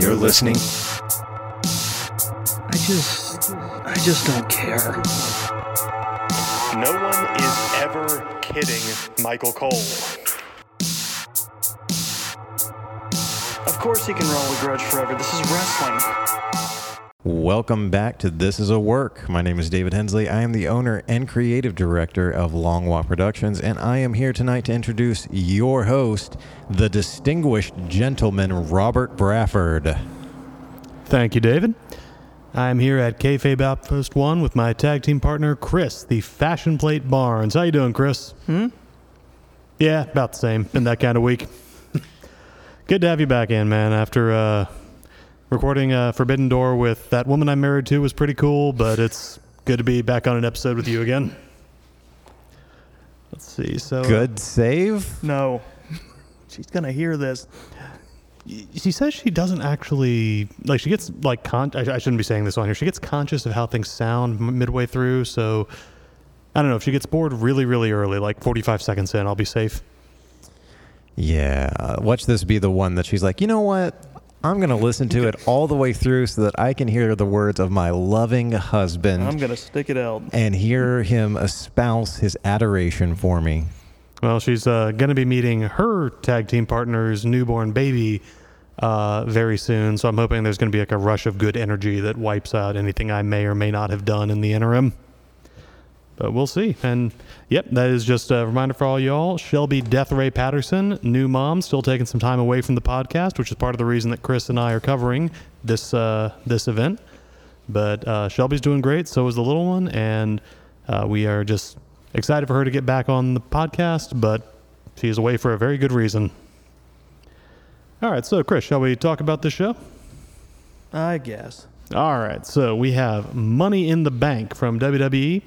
You're listening. I just, I just don't care. No one is ever kidding Michael Cole. Of course he can roll a grudge forever. This is wrestling. Welcome back to This Is a Work. My name is David Hensley. I am the owner and creative director of Long Walk Productions, and I am here tonight to introduce your host, the distinguished gentleman Robert Brafford. Thank you, David. I'm here at Kayfabe Outpost 1 with my tag team partner, Chris, the Fashion Plate Barnes. How you doing, Chris? Hmm? Yeah, about the same. Been that kind of week. Good to have you back in, man. After uh, recording uh, Forbidden Door with that woman I'm married to was pretty cool, but it's good to be back on an episode with you again. Let's see. So uh, Good save? No. She's gonna hear this. she says she doesn't actually like she gets like con I, I shouldn't be saying this on here she gets conscious of how things sound m- midway through so i don't know if she gets bored really really early like 45 seconds in i'll be safe Yeah. uh, Watch this be the one that she's like, you know what? I'm going to listen to it all the way through so that I can hear the words of my loving husband I'm gonna stick it out. and hear him espouse his adoration for me. well she's uh, going to be meeting her tag team partner's newborn baby uh, very soon so i'm hoping there's going to be like a rush of good energy that wipes out anything i may or may not have done in the interim but we'll see. And yep, that is just a reminder for all y'all. Shelby Death Ray Patterson, new mom, still taking some time away from the podcast, which is part of the reason that Chris and I are covering this uh, this event. But uh, Shelby's doing great. So is the little one, and uh, we are just excited for her to get back on the podcast. But she is away for a very good reason. All right, so Chris, shall we talk about this show? I guess. All right, so we have Money in the Bank from WWE,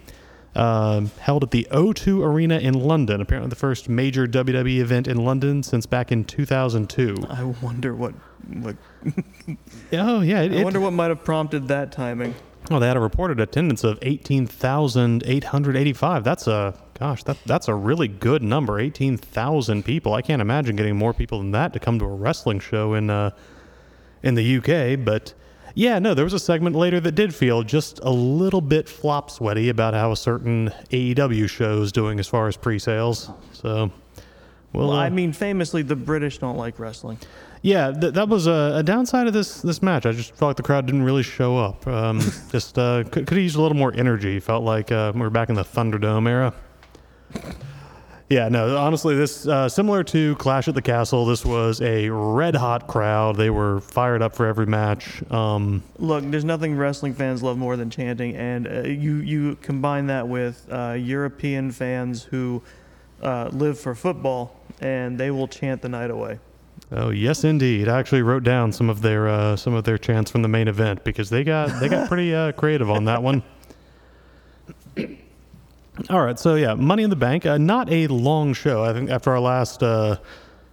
um, held at the O2 Arena in London. Apparently, the first major WWE event in London since back in 2002. I wonder what. what Oh yeah, it, I it- wonder what might have prompted that timing. well, they had a reported attendance of 18,885. That's a gosh, that that's a really good number. 18,000 people. I can't imagine getting more people than that to come to a wrestling show in uh, in the UK, but yeah, no, there was a segment later that did feel just a little bit flop sweaty about how a certain AEW show is doing as far as pre-sales. So, well, Well, uh, I mean, famously, the British don't like wrestling. yeah, th- that was a, a downside of this this match. I just felt like the crowd didn't really show up. Um, just uh, could could have used a little more energy. Felt like uh, we were back in the Thunderdome era. Yeah, no, honestly, this uh, similar to Clash at the Castle. This was a red hot crowd. They were fired up for every match. Um, Look, there's nothing wrestling fans love more than chanting, and uh, you you combine that with uh, European fans who uh, live for football, and they will chant the night away. Oh yes, indeed. I actually wrote down some of their uh, some of their chants from the main event because they got they got pretty uh, creative on that one. All right, so yeah, Money in the Bank. Uh, not a long show. I think after our last uh,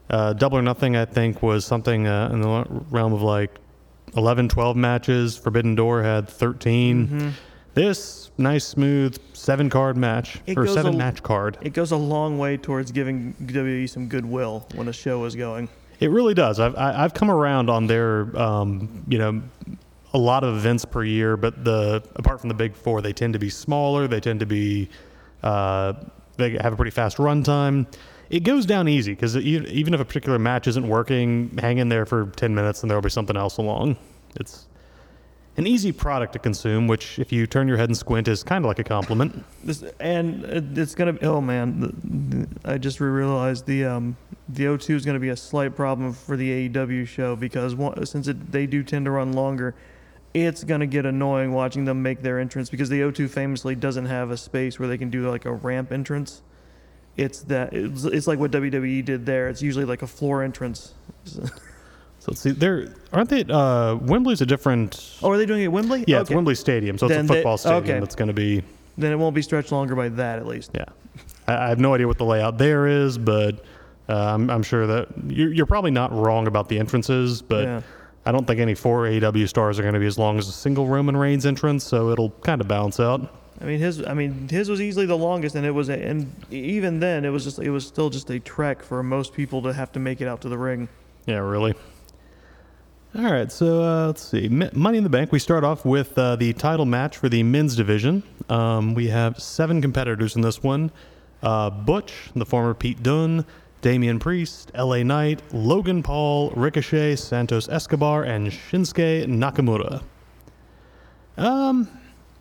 uh, Double or Nothing, I think was something uh, in the realm of like 11, 12 matches. Forbidden Door had 13. This nice, smooth seven card match It or seven a- match card. It goes a long way towards giving WWE some goodwill when a show is going. It really does. I've I- I've come around on their um, you know a lot of events per year, but the apart from the big four, they tend to be smaller. They tend to be uh, they have a pretty fast run time. It goes down easy because even if a particular match isn't working, hang in there for ten minutes and there will be something else along. It's an easy product to consume, which if you turn your head and squint is kind of like a compliment. This and it's gonna. Be, Oh man, the, the, I just realized the um the O2 is gonna be a slight problem for the AEW show because one, since it, they do tend to run longer, it's gonna get annoying watching them make their entrance because the O2 famously doesn't have a space where they can do like a ramp entrance. It's that it's, it's like what WWE did there. It's usually like a floor entrance. So let's see, there aren't they? Uh, Wembley's a different. Oh, are they doing it at Wembley? Yeah, it's Wembley Stadium, so it's Then a they- football stadium okay. that's going to be. Then it won't be stretched longer by that at least. Yeah, I, I have no idea what the layout there is, but uh, I'm, I'm sure that you're, you're probably not wrong about the entrances, but Yeah. I don't think any four AEW stars are going to be as long as a single Roman Reigns entrance, so it'll kind of balance out. I mean his I mean his was easily the longest and it was a, and even then it was just it was still just a trek for most people to have to make it out to the ring. Yeah, really. All right, so uh, let's see. Money in the Bank. We start off with uh, the title match for the men's division. Um, we have seven competitors in this one uh, Butch, the former Pete Dunne, Damian Priest, LA Knight, Logan Paul, Ricochet, Santos Escobar, and Shinsuke Nakamura. Um,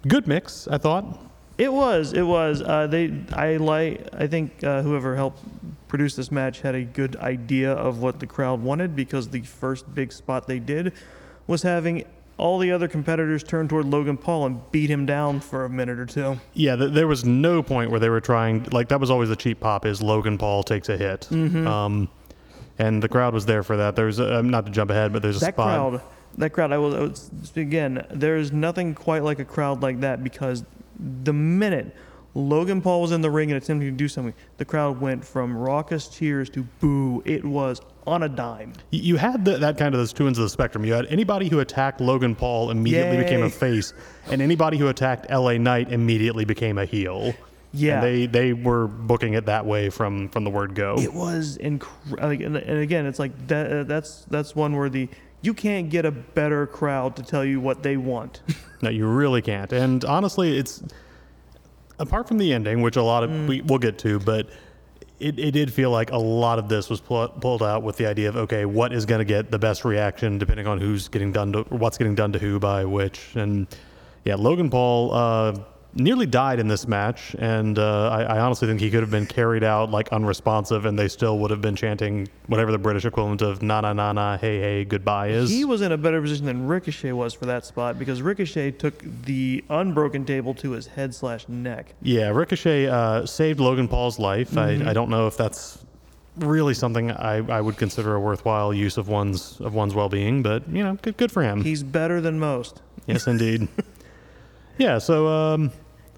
good mix, I thought. It was. It was. Uh, they. I like. I think uh, whoever helped produce this match had a good idea of what the crowd wanted because the first big spot they did was having all the other competitors turned toward Logan Paul and beat him down for a minute or two. Yeah, th- there was no point where they were trying. Like that was always the cheap pop. Is Logan Paul takes a hit. Mm-hmm. Um, and the crowd was there for that. There's um, not to jump ahead, but there's a That spot. crowd. That crowd. I will. I was, again. There's nothing quite like a crowd like that because the minute Logan Paul was in the ring and attempting to do something, the crowd went from raucous cheers to boo. It was on a dime. You had the, that kind of those two ends of the spectrum. You had anybody who attacked Logan Paul immediately became a face, and anybody who attacked LA Knight immediately became a heel. Yeah. and they they were booking it that way from from the word go. It was incredible. Like, and, and again, it's like that. Uh, that's that's one where the you can't get a better crowd to tell you what they want. No, you really can't. And honestly, it's apart from the ending, which a lot of we, we'll get to, but it, it did feel like a lot of this was pull, pulled out with the idea of okay, what is going to get the best reaction depending on who's getting done to what's getting done to who by which. And yeah, Logan Paul uh, nearly died in this match, and uh, I, I honestly think he could have been carried out like unresponsive, and they still would have been chanting whatever the British equivalent of na na na na hey hey goodbye is. he was in a better position than Ricochet was for that spot because Ricochet took the unbroken table to his head slash neck. Yeah, Ricochet uh, saved Logan Paul's life. Mm-hmm. I, I don't know if that's really something I, I would consider a worthwhile use of one's of one's well being, but you know, good good for him. He's better than most. yes, indeed. yeah, so um,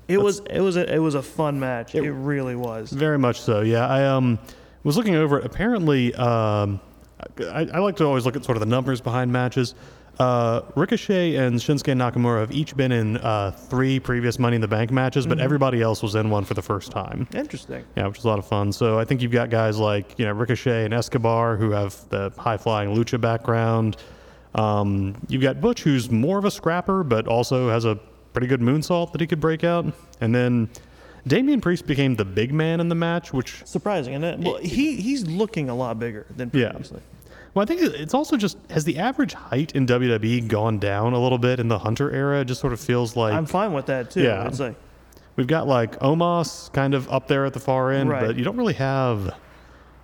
It was it was a it was a fun match. It, really was. very much so. Yeah, I um was looking over it. Apparently, um, I, I like to always look at sort of the numbers behind matches. Uh, Ricochet and Shinsuke Nakamura have each been in uh, three previous Money in the Bank matches, but everybody else was in one for the first time. Interesting. Yeah, which is a lot of fun. So I think you've got guys like you know Ricochet and Escobar who have the high flying lucha background. Um, you've got Butch who's more of a scrapper, but also has a pretty good moonsault that he could break out. And then Damian Priest became the big man in the match, which Surprising, isn't it? Well, he he's looking a lot bigger than Yeah. well, I think it's also just has the average height in WWE gone down a little bit in the Hunter era? It just sort of feels like I'm fine with that too. Yeah. It's like We've got like Omos kind of up there at the far end, Right. but you don't really have.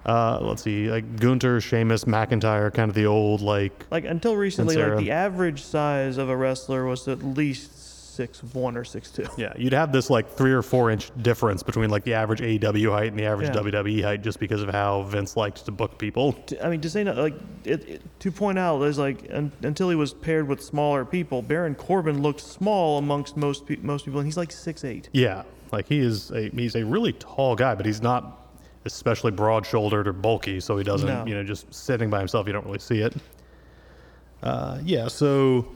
Uh, let's see, like Gunter, Sheamus, McIntyre, kind of the old like. like until recently, like the average size of a wrestler was at least six one or six two. Yeah, you'd have this like three or four inch difference between like the average AEW height and the average Yeah. WWE height, just because of how Vince liked to book people. I mean, to say no, like it, it, to point out is like un, until he was paired with smaller people, Baron Corbin looked small amongst most pe- most people, and he's like six eight. Yeah, like he is a he's a really tall guy, but he's not especially broad shouldered or bulky, so he doesn't No. you know just sitting by himself, you don't really see it. Uh, yeah, so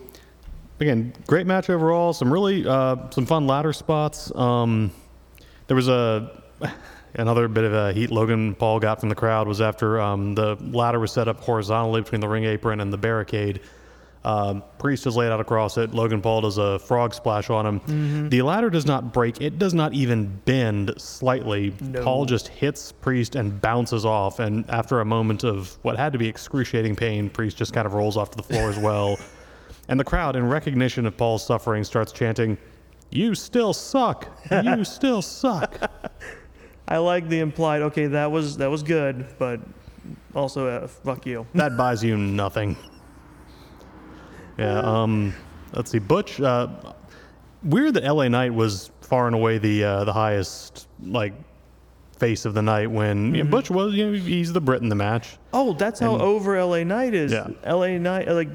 again, great match overall. Some really uh, some fun ladder spots. Um, there was a another bit of a heat Logan Paul got from the crowd was after um, the ladder was set up horizontally between the ring apron and the barricade. Um, Priest is laid out across it. Logan Paul does a frog splash on him. The ladder does not break. It does not even bend slightly. No. Paul just hits Priest and bounces off. And after a moment of what had to be excruciating pain, Priest just kind of rolls off to the floor as well. And the crowd, in recognition of Paul's suffering, starts chanting, You still suck. You still suck. I like the implied. Okay, that was that was good, but also uh, fuck you. that buys you nothing. Yeah. Um. Let's see. Butch. Uh, weird that LA Knight was far and away the uh, the highest like face of the night when you know, Butch was. You know, he's the Brit in the match. Oh, that's how over LA Knight is. Yeah. LA Knight, uh, like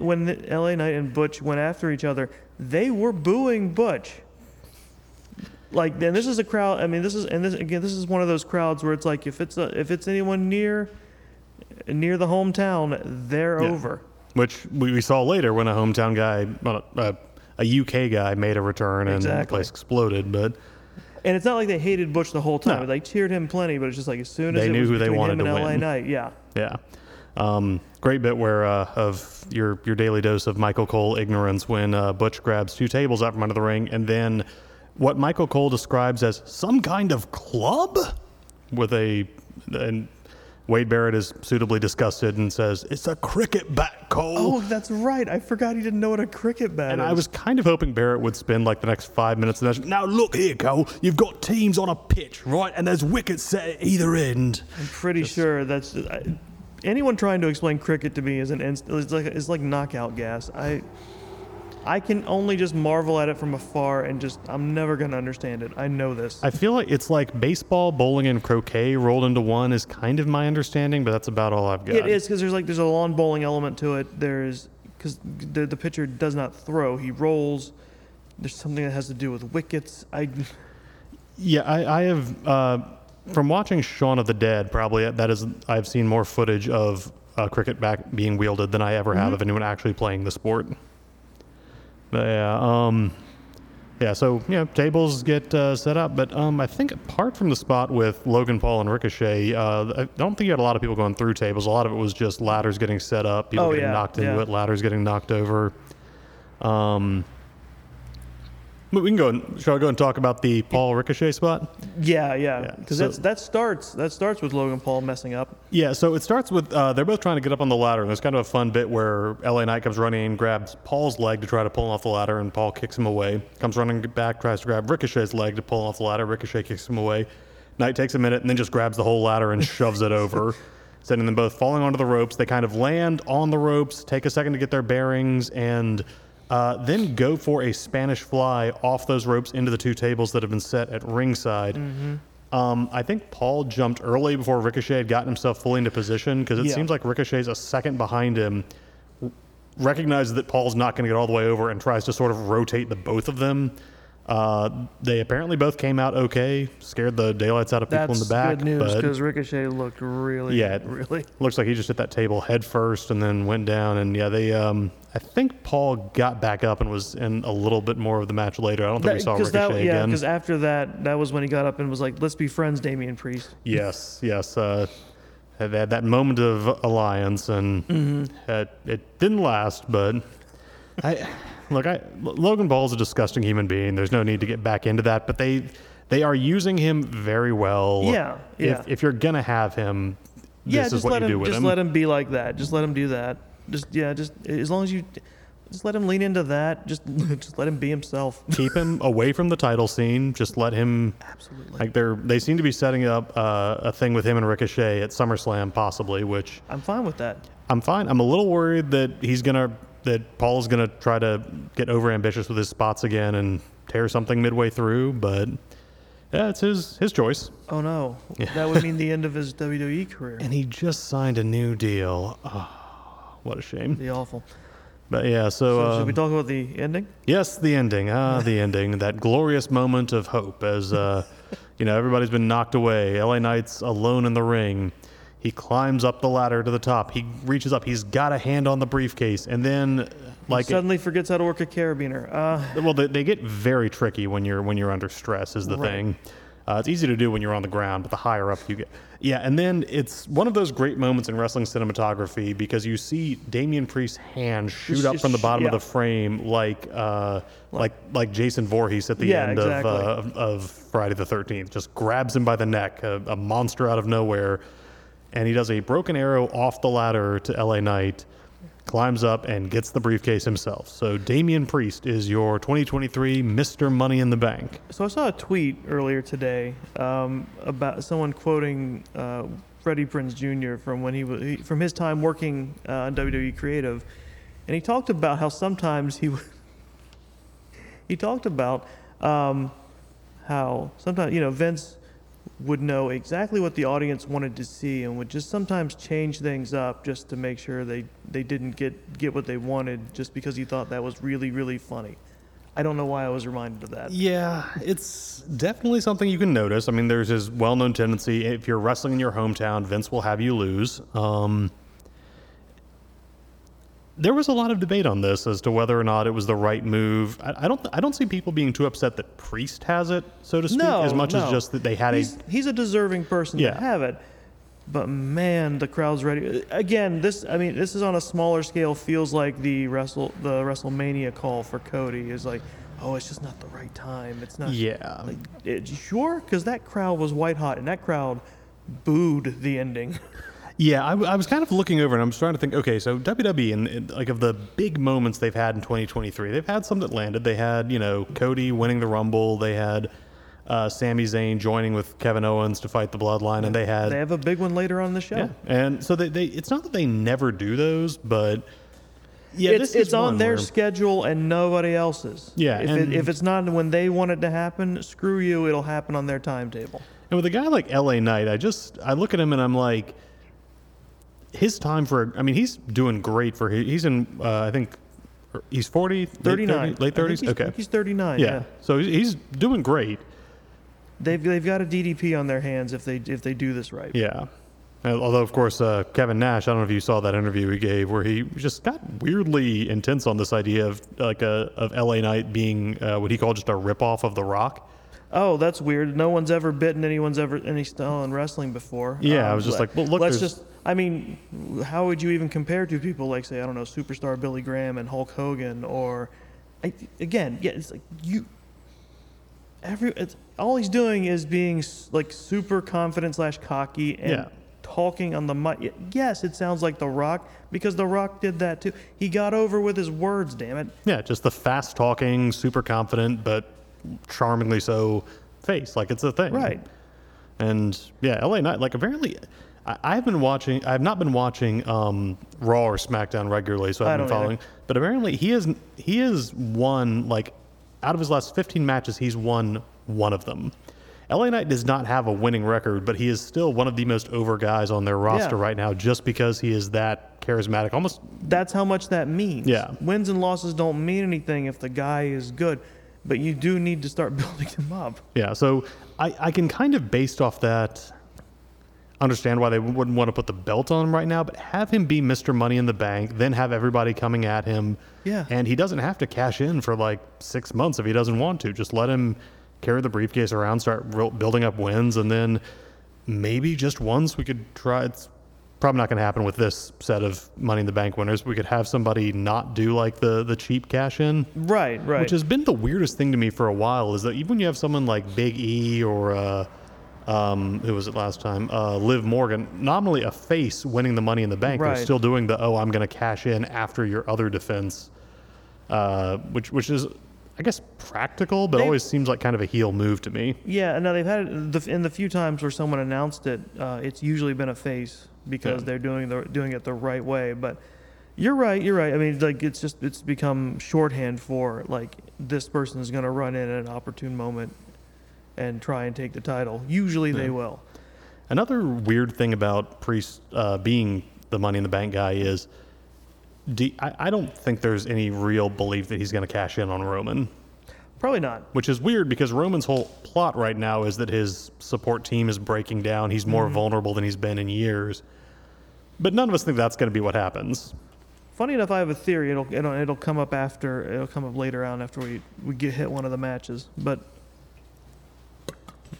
when the LA Knight and Butch went after each other, they were booing Butch. Like, then this is a crowd. I mean, this is and this again, this is one of those crowds where it's like if it's a, if it's anyone near near the hometown, they're Yeah. over. Which we, we saw later when a hometown guy, well, a, a UK guy, made a return and the Exactly. place exploded. But And it's not like they hated Butch the whole time. No. They cheered him plenty, but it's just like as soon as They it knew was who they between wanted him and to LA win. Knight, yeah. Yeah. Um, great bit where uh, of your your daily dose of Michael Cole ignorance when uh, Butch grabs two tables out from under the ring, and then what Michael Cole describes as some kind of club with a and Wade Barrett is suitably disgusted and says it's a cricket bat, Cole. Oh, that's right. I forgot he didn't know what a cricket bat is. And is. I was kind of hoping Barrett would spend like the next five minutes of that. Now look here, Cole. You've got teams on a pitch, right? And there's wickets set at either end. I'm pretty sure that's I, anyone trying to explain cricket to me is an is like is like knockout gas. I I can only just marvel at it from afar and just I'm never gonna understand it. I know this. I feel like it's like baseball, bowling, and croquet rolled into one is kind of my understanding, but that's about all I've got. it is because there's like there's a lawn bowling element to it. There's because the the pitcher does not throw; he rolls. There's something that has to do with wickets. I Yeah, I, I have uh, from watching Shaun of the Dead. Probably that is I've seen more footage of a cricket bat being wielded than I ever have of anyone actually playing the sport. But yeah, um, yeah. So yeah, tables get uh, set up, but um, I think apart from the spot with Logan Paul and Ricochet, uh, I don't think you had a lot of people going through tables. A lot of it was just ladders getting set up, people Oh, getting yeah, knocked into yeah. it, ladders getting knocked over. Um, but we can go. And, shall I go and talk about the Paul Ricochet spot? yeah yeah because so- that starts that starts with Logan Paul messing up. Yeah, so it starts with uh, they're both trying to get up on the ladder, and there's kind of a fun bit where LA Knight comes running grabs Paul's leg to try to pull him off the ladder, and Paul kicks him away. Comes running back, tries to grab Ricochet's leg to pull him off the ladder. Ricochet kicks him away. Knight takes a minute and then just grabs the whole ladder and shoves it over, sending them both falling onto the ropes. They kind of land on the ropes, take a second to get their bearings, and uh, then go for a Spanish fly off those ropes into the two tables that have been set at ringside. Um, I think Paul jumped early before Ricochet had gotten himself fully into position because it Yeah. seems like Ricochet's a second behind him, recognizes that Paul's not going to get all the way over and tries to sort of rotate the both of them. Uh, they apparently both came out okay, scared the daylights out of people That's in the back. good news but because Ricochet looked really Yeah. really looks like he just hit that table head first and then went down. And yeah, they. Um, I think Paul got back up and was in a little bit more of the match later. I don't think we saw Ricochet that, yeah, again. because after that, that was when he got up and was like, "Let's be friends, Damian Priest." Yes, yes. Uh, had that, that moment of alliance, and Mm-hmm. it, it didn't last. But I look, I Logan Paul's a disgusting human being. There's no need to get back into that. But they they are using him very well. Yeah, yeah. If, if you're gonna have him, this yeah, is just what let you him do with just him. let him be like that. Just let him do that. Just yeah, just as long as you just let him lean into that. Just just let him be himself. Keep him away from the title scene. Just let him. Absolutely. Like they're they seem to be setting up uh, a thing with him and Ricochet at SummerSlam, possibly, which I'm fine with that. I'm fine. I'm a little worried that he's gonna that Paul's gonna try to get over ambitious with his spots again and tear something midway through, but yeah, it's his his choice. Oh no, that would mean the end of his WWE career. And he just signed a new deal. Oh, what a shame. Be awful. But yeah, so, So uh, should we talk about the ending? yes, the ending. Ah, the ending. That glorious moment of hope as uh, you know everybody's been knocked away. LA Knight's alone in the ring. He climbs up the ladder to the top. He reaches up. He's got a hand on the briefcase, and then like Suddenly forgets how to work a carabiner. Uh, Well, they, they get very tricky when you're when you're under stress. Is the Right. thing. Uh, it's easy to do when you're on the ground, but the higher up you get, yeah. And then it's one of those great moments in wrestling cinematography because you see Damian Priest's hand shoot up from the bottom of the frame, like uh, like like Jason Voorhees at the Yeah, end exactly. of, uh, of of Friday the Thirteenth. Just grabs him by the neck, a, a monster out of nowhere, and he does a broken arrow off the ladder to L.A. Knight climbs up and gets the briefcase himself. So Damian Priest is your 2023 Mr. Money in the Bank. So I saw a tweet earlier today um, about someone quoting uh, Freddie Prinze Jr. from when he was he, from his time working uh, on WWE Creative, and he talked about how sometimes he would- he talked about um, how sometimes you know Vince would know exactly what the audience wanted to see and would just sometimes change things up just to make sure they, they didn't get, get what they wanted just because he thought that was really really funny. I don't know why I was reminded of that. Yeah, it's definitely something you can notice. I mean, there's his well-known tendency if you're wrestling in your hometown, Vince will have you lose. Um, there was a lot of debate on this as to whether or not it was the right move. I, I don't. I don't see people being too upset that Priest has it, so to speak, No, as much no. as just that they had he's, a he's a deserving person Yeah. to have it. But man, the crowd's ready. Again, this I mean, this is on a smaller scale. Feels like the wrestle the WrestleMania call for Cody is like, oh, it's just not the right time. It's not. Yeah. Like, it, sure, because that crowd was white hot, and that crowd booed the ending. Yeah, I, w- I was kind of looking over and I was trying to think. Okay, so WWE and, and like of the big moments they've had in 2023, they've had some that landed. They had you know Cody winning the Rumble. They had uh, Sami Zayn joining with Kevin Owens to fight the Bloodline, and they had they have a big one later on in the show. yeah. And so they, they it's not that they never do those, but yeah, it's it's on their where- schedule and nobody else's. Yeah, If, and- it, if it's not when they want it to happen, screw you. It'll happen on their timetable. And with a guy like LA Knight, I just I look at him and I'm like, his time for I mean he's doing great for he's in uh, I think he's 40, late 39. 30 late I think 30s. he's- I Okay, think he's 39. yeah. yeah. So he's- he's doing great. They've they've got a DDP on their hands if they if they do this right. Yeah. Uh, Although, of course, uh, Kevin Nash, I don't know if you saw that interview he gave where he just got weirdly intense on this idea of like a, of LA Knight being uh, what he called just a ripoff of The Rock. Oh, that's weird. No one's ever bitten anyone's ever any style in wrestling before. Um, Yeah, I was just like, well, look, let's there's- just. I mean, how would you even compare to people like, say, I don't know, superstar Billy Graham and Hulk Hogan, or I, again, yeah, it's like you. Every it's, all he's doing is being like super confident slash cocky and Yeah. talking on the mic. Yes, it sounds like The Rock because The Rock did that too. He got over with his words. Damn it. Yeah, just the fast talking, super confident, but charmingly so face. Like it's a thing. Right. And yeah, LA Knight, like apparently, I, I've been watching, I've not been watching um, Raw or SmackDown regularly, so I I've been don't either. following. But apparently, he is he has won like out of his last 15 matches, he's won one of them. LA Knight does not have a winning record, but he is still one of the most over guys on their roster Yeah. right now, just because he is that charismatic. Almost that's how much that means. Yeah. Wins and losses don't mean anything if the guy is good, but you do need to start building him up. Yeah, so I, I can kind of based off that understand why they wouldn't want to put the belt on him right now, but have him be Mr. Money in the Bank, then have everybody coming at him. Yeah. And he doesn't have to cash in for like six months if he doesn't want to. Just let him carry the briefcase around, start building up wins, and then maybe just once we could try. It's probably not going to happen with this set of Money in the Bank winners. We could have somebody not do like the the cheap cash in. Right, right. Which has been the weirdest thing to me for a while is that even when you have someone like Big E or uh, um, who was it last time? Uh, Liv Morgan, nominally a face winning the Money in the Bank, Right. they're still doing the oh I'm going to cash in after your other defense, uh, which which is I guess practical, but They- always seems like kind of a heel move to me. yeah, and now they've had it the, in the few times where someone announced it, uh, it's usually been a face because Yeah. they're doing the doing it the right way. But you're right, you're right. I mean, like it's just it's become shorthand for like this person is going to run in at an opportune moment and try and take the title. Usually they will. Another weird thing about Priest uh, being the Money in the Bank guy is. Do, I, I don't think there's any real belief that he's going to cash in on Roman. Probably not. which is weird because Roman's whole plot right now is that his support team is breaking down. He's more Mm-hmm. vulnerable than he's been in years. But none of us think that's going to be what happens. Funny enough, I have a theory. It'll, it'll it'll come up after it'll come up later on after we we get hit one of the matches. But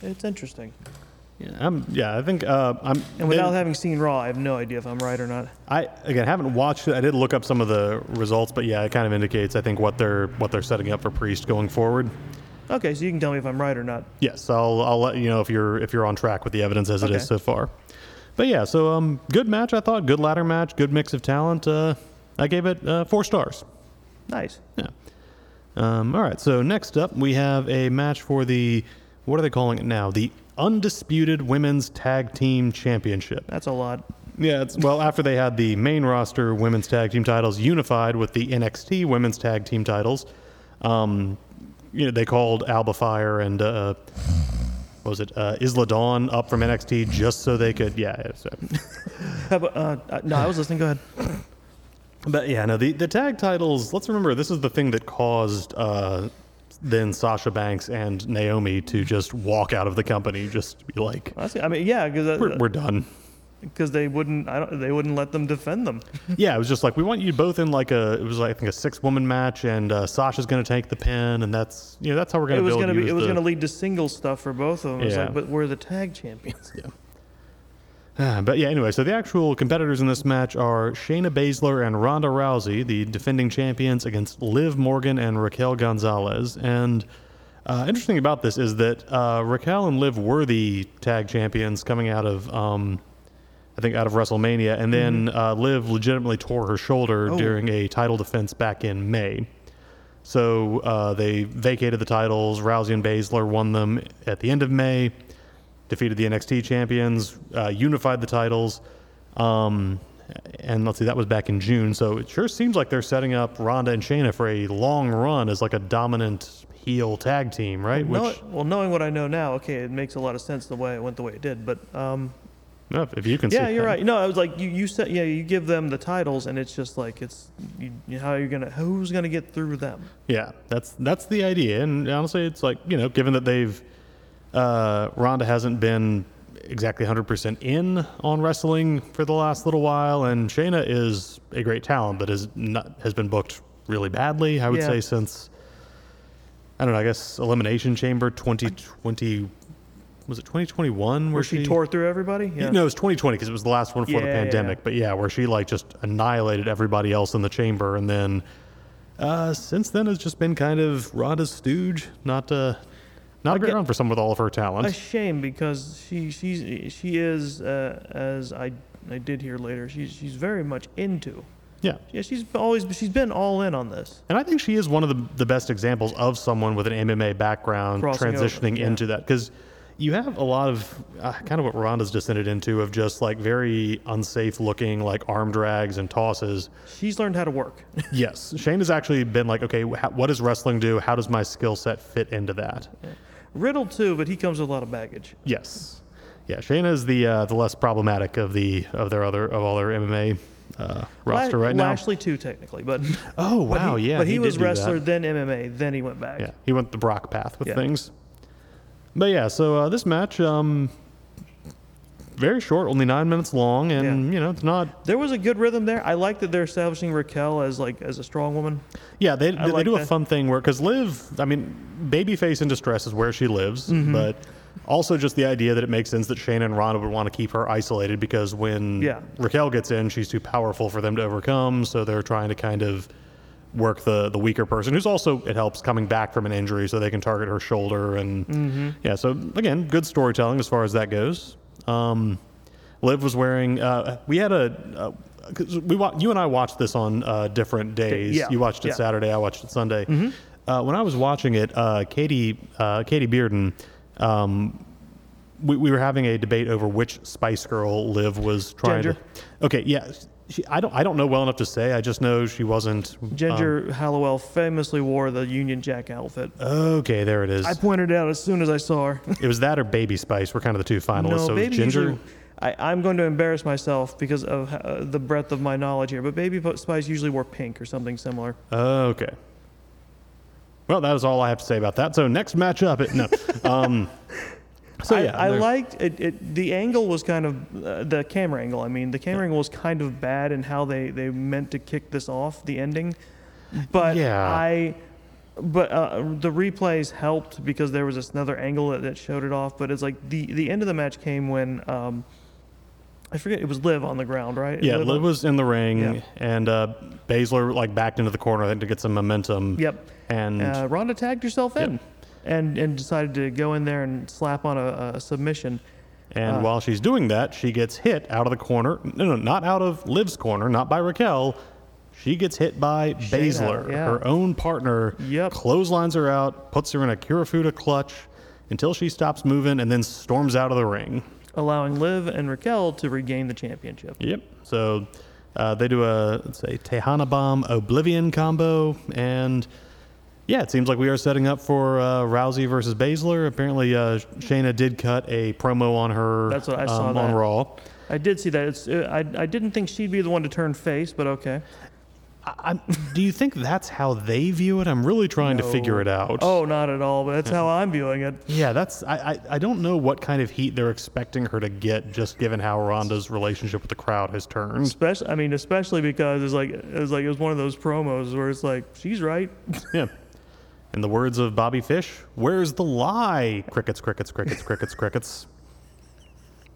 it's interesting. Yeah, I'm, yeah, I think uh, I'm. And without they- having seen Raw, I have no idea if I'm right or not. I again haven't watched it. I did look up some of the results, but yeah, it kind of indicates I think what they're what they're setting up for Priest going forward. Okay, so you can tell me if I'm right or not. Yes, I'll I'll let you know if you're if you're on track with the evidence as it Okay. is so far. But yeah, so um, good match I thought, good ladder match, good mix of talent. Uh, I gave it uh, four stars. Nice. Yeah. Um, all right. So next up, we have a match for the what are they calling it now? The undisputed women's tag team championship. That's a lot. Yeah. It's well after they had the main roster women's tag team titles unified with the NXT women's tag team titles. Um, you know they called Alba Fyre and uh, what was it uh, Isla Dawn up from NXT just so they could yeah. So. Uh, uh, no, I was listening. Go ahead. But yeah, no, the, the tag titles, let's remember this is the thing that caused uh, then Sasha Banks and Naomi to just walk out of the company, just be like, Honestly, I mean, yeah, we're, because we're done. Because they wouldn't. I don't. They wouldn't let them defend them. Yeah, it was just like, we want you both in like a, it was like, I think a six woman match, and uh, Sasha's going to take the pin, and that's, you know, that's how we're going It to was build gonna be. It was gonna lead to single stuff for both of them. It was Yeah. like, but we're the tag champions. Ah, but yeah, anyway, so the actual competitors in this match are Shayna Baszler and Ronda Rousey, the defending champions, against Liv Morgan and Raquel Gonzalez. And uh, interesting about this is that uh, Raquel and Liv were the tag champions coming out of, um, I think, out of WrestleMania, and then uh, Liv legitimately tore her shoulder Oh. during a title defense back in May. So uh, they vacated the titles. Rousey and Baszler won them at the end of May, defeated the NXT champions, uh, unified the titles. Um, and let's see, that was back in June. So it sure seems like they're setting up Ronda and Shayna for a long run as like a dominant heel tag team, right? Know- Which, well, knowing what I know now, okay, it makes a lot of sense the way it went the way it did. But um, no, if you can yeah, you're that. right. No, I was like, you, you said, yeah, you give them the titles, and it's just like it's you, you- how you're gonna, who's gonna get through them? Yeah, that's that's the idea. And honestly, it's like you know, given that they've uh, Ronda hasn't been exactly 100% in on wrestling for the last little while, and Shayna is a great talent, but has not has been booked really badly. I would Yeah. say since I don't know. I guess Elimination Chamber 2020 was it 2021 where, Where she, tore through everybody. Yeah. no, it was 2020 because it was the last one before the Yeah, yeah, pandemic. yeah. But yeah, where she like just annihilated everybody else in the chamber, and then uh, since then has just been kind of Ronda's stooge. Not uh, not a great run for someone with all of her talent. a shame because she she's she is uh, as I I did hear later. She's she's very much into. yeah, Yeah, she's always she's been all in on this. and I think she is one of the the best examples of someone with an MMA background Crossing over, transitioning yeah. into that because. You have a lot of uh, kind of what Ronda's descended into of just like very unsafe looking like arm drags and tosses. She's learned how to work. Yes, Shayna has actually been like, okay, wh- what does wrestling do? How does my skill set fit into that? Riddle too, but he comes with a lot of baggage. Yes, yeah. Shayna is the uh, the less problematic of the of their other of all their MMA uh, roster La- right now. Lashley too, technically, but Oh but wow, he, yeah. But he, did was wrestler, then MMA, then he went back. Yeah, he went the Brock path with Yeah. things. But yeah, so uh, this match, um, very short, only nine minutes long, and Yeah. you know it's not. There was a good rhythm there. I like that they're establishing Raquel as like as a strong woman. Yeah, they I they like do a fun thing where because Liv, I mean, babyface in distress is where she lives, Mm-hmm. but also just the idea that it makes sense that Shayna and Ronda would want to keep her isolated because when Yeah. Raquel gets in, she's too powerful for them to overcome. So they're trying to kind of work the the weaker person, who's also it helps coming back from an injury, so they can target her shoulder and Mm-hmm. yeah. So again, good storytelling as far as that goes. Um, Liv was wearing. Uh, we had a. Uh, we wa- you and I watched this on uh, different days. yeah, You watched it yeah. Saturday. I watched it Sunday. Uh, when I was watching it, uh, Katie uh, Katie Bearden, um, we, we were having a debate over which Spice Girl Liv was trying Ginger. to. Okay, yeah. She, I don't I don't know well enough to say. I just know she wasn't. um, Ginger Halliwell famously wore the Union Jack outfit. okay, there it is. I pointed it out as soon as I saw her. it was that or Baby Spice were kind of the two finalists. no, so it was baby Ginger. usually. I, I'm going to embarrass myself because of uh, the breadth of my knowledge here, but Baby Spice usually wore pink or something similar. Okay. Well, that is all I have to say about that. So next matchup, it, no. Um, so I, yeah, I they're- liked it, it. The angle was kind of uh, the camera angle. I mean, the camera angle was kind of bad in how they they meant to kick this off the ending, but Yeah. I. But uh, the replays helped because there was this another angle that, that showed it off. But it's like the the end of the match came when um, I forget it was Liv on the ground, right? Yeah, Liv Liv was in the ring, Yeah. and uh, Baszler like backed into the corner I think, to get some momentum. Yep. And Uh, Ronda tagged herself in, and and decided to go in there and slap on a, a submission. and uh, while she's doing that, she gets hit out of the corner. No, no, not out of Liv's corner, not by Raquel. She gets hit by Baszler, yeah. her own partner. Yep. Clotheslines her out, puts her in a Kirifuda clutch until she stops moving, and then storms out of the ring. allowing Liv and Raquel to regain the championship. Yep. So uh, they do a let's say Tejana Bomb Oblivion combo, and yeah, it seems like we are setting up for uh, Rousey versus Baszler. Apparently, uh, Shayna did cut a promo on her. That's what I saw um, on that. Raw. I did see that. It's uh, I I didn't think she'd be the one to turn face, but okay. I, do you think that's how they view it? I'm really trying to figure it out. Oh, not at all. But that's how I'm viewing it. Yeah, that's I, I I don't know what kind of heat they're expecting her to get, just given how Ronda's relationship with the crowd has turned. Especially, I mean, especially because it's like it was like it was one of those promos where it's like she's right. Yeah. In the words of Bobby Fish, where's the lie? Crickets, crickets, crickets, crickets, crickets.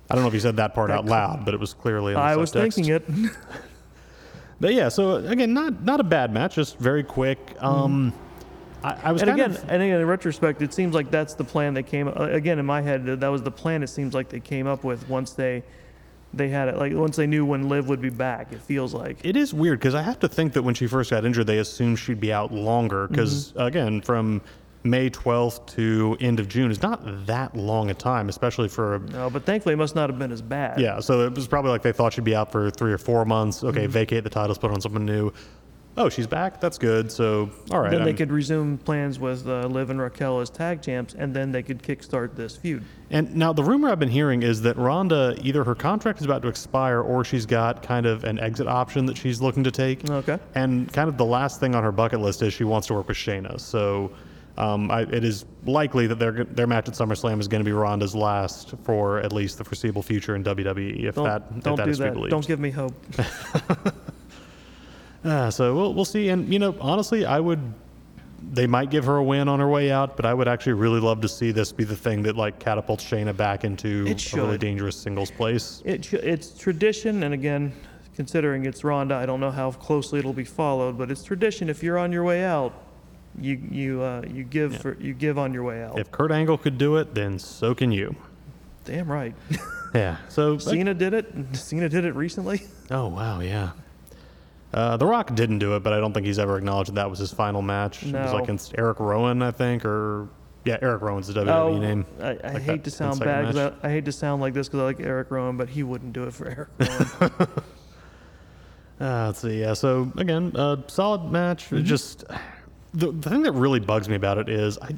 I don't know if he said that part out loud, but it was clearly. In the I was thinking it. But yeah, so again, not not a bad match, just very quick. Um, I, I was and again, of and again, in retrospect, it seems like that's the plan they came. Again, in my head, that was the plan. It seems like they came up with once they, they had it. Like once they knew when Liv would be back. It feels like. It is weird because I have to think that when she first got injured, they assumed she'd be out longer. Because Mm-hmm. again, from May 12th to end of June is not that long a time, especially for a No, but thankfully, it must not have been as bad. yeah. So it was probably like they thought she'd be out for three or four months. Okay, Mm-hmm. vacate the titles, put on someone new. Oh, she's back. That's good. So all right, Then they I'm- could resume plans with uh, Liv and Raquel as tag champs, and then they could kickstart this feud. And now the rumor I've been hearing is that Ronda either her contract is about to expire or she's got kind of an exit option that she's looking to take. Okay. And kind of the last thing on her bucket list is she wants to work with Shayna. So um, I, it is likely that their their match at SummerSlam is going to be Ronda's last for at least the foreseeable future in WWE. If Don't, that don't that do is to be that. believed. Don't give me hope. Uh, so we'll we'll see. And you know, honestly, I would. They might give her a win on her way out, but I would actually really love to see this be the thing that like catapults Shayna back into It a really should. dangerous singles place. It sh- it's tradition, and again, considering it's Ronda, I don't know how closely it'll be followed, but it's tradition. If you're on your way out, you you uh, you give for you give on your way out. If Kurt Angle could do it, then so can you. Damn right. Yeah. So Cena did it. Cena did it recently. Oh wow, yeah. Uh, the Rock didn't do it, but I don't think he's ever acknowledged that, that was his final match. It was like against Eric Rowan, I think, or yeah, Eric Rowan's the WWE Oh, name. I, I Like hate to sound bad because I, I hate to sound like this because I like Eric Rowan, but he wouldn't do it for Eric Rowan. Uh, let's see. Yeah. So again, uh, solid match. Mm-hmm. Just the the thing that really bugs me about it is I.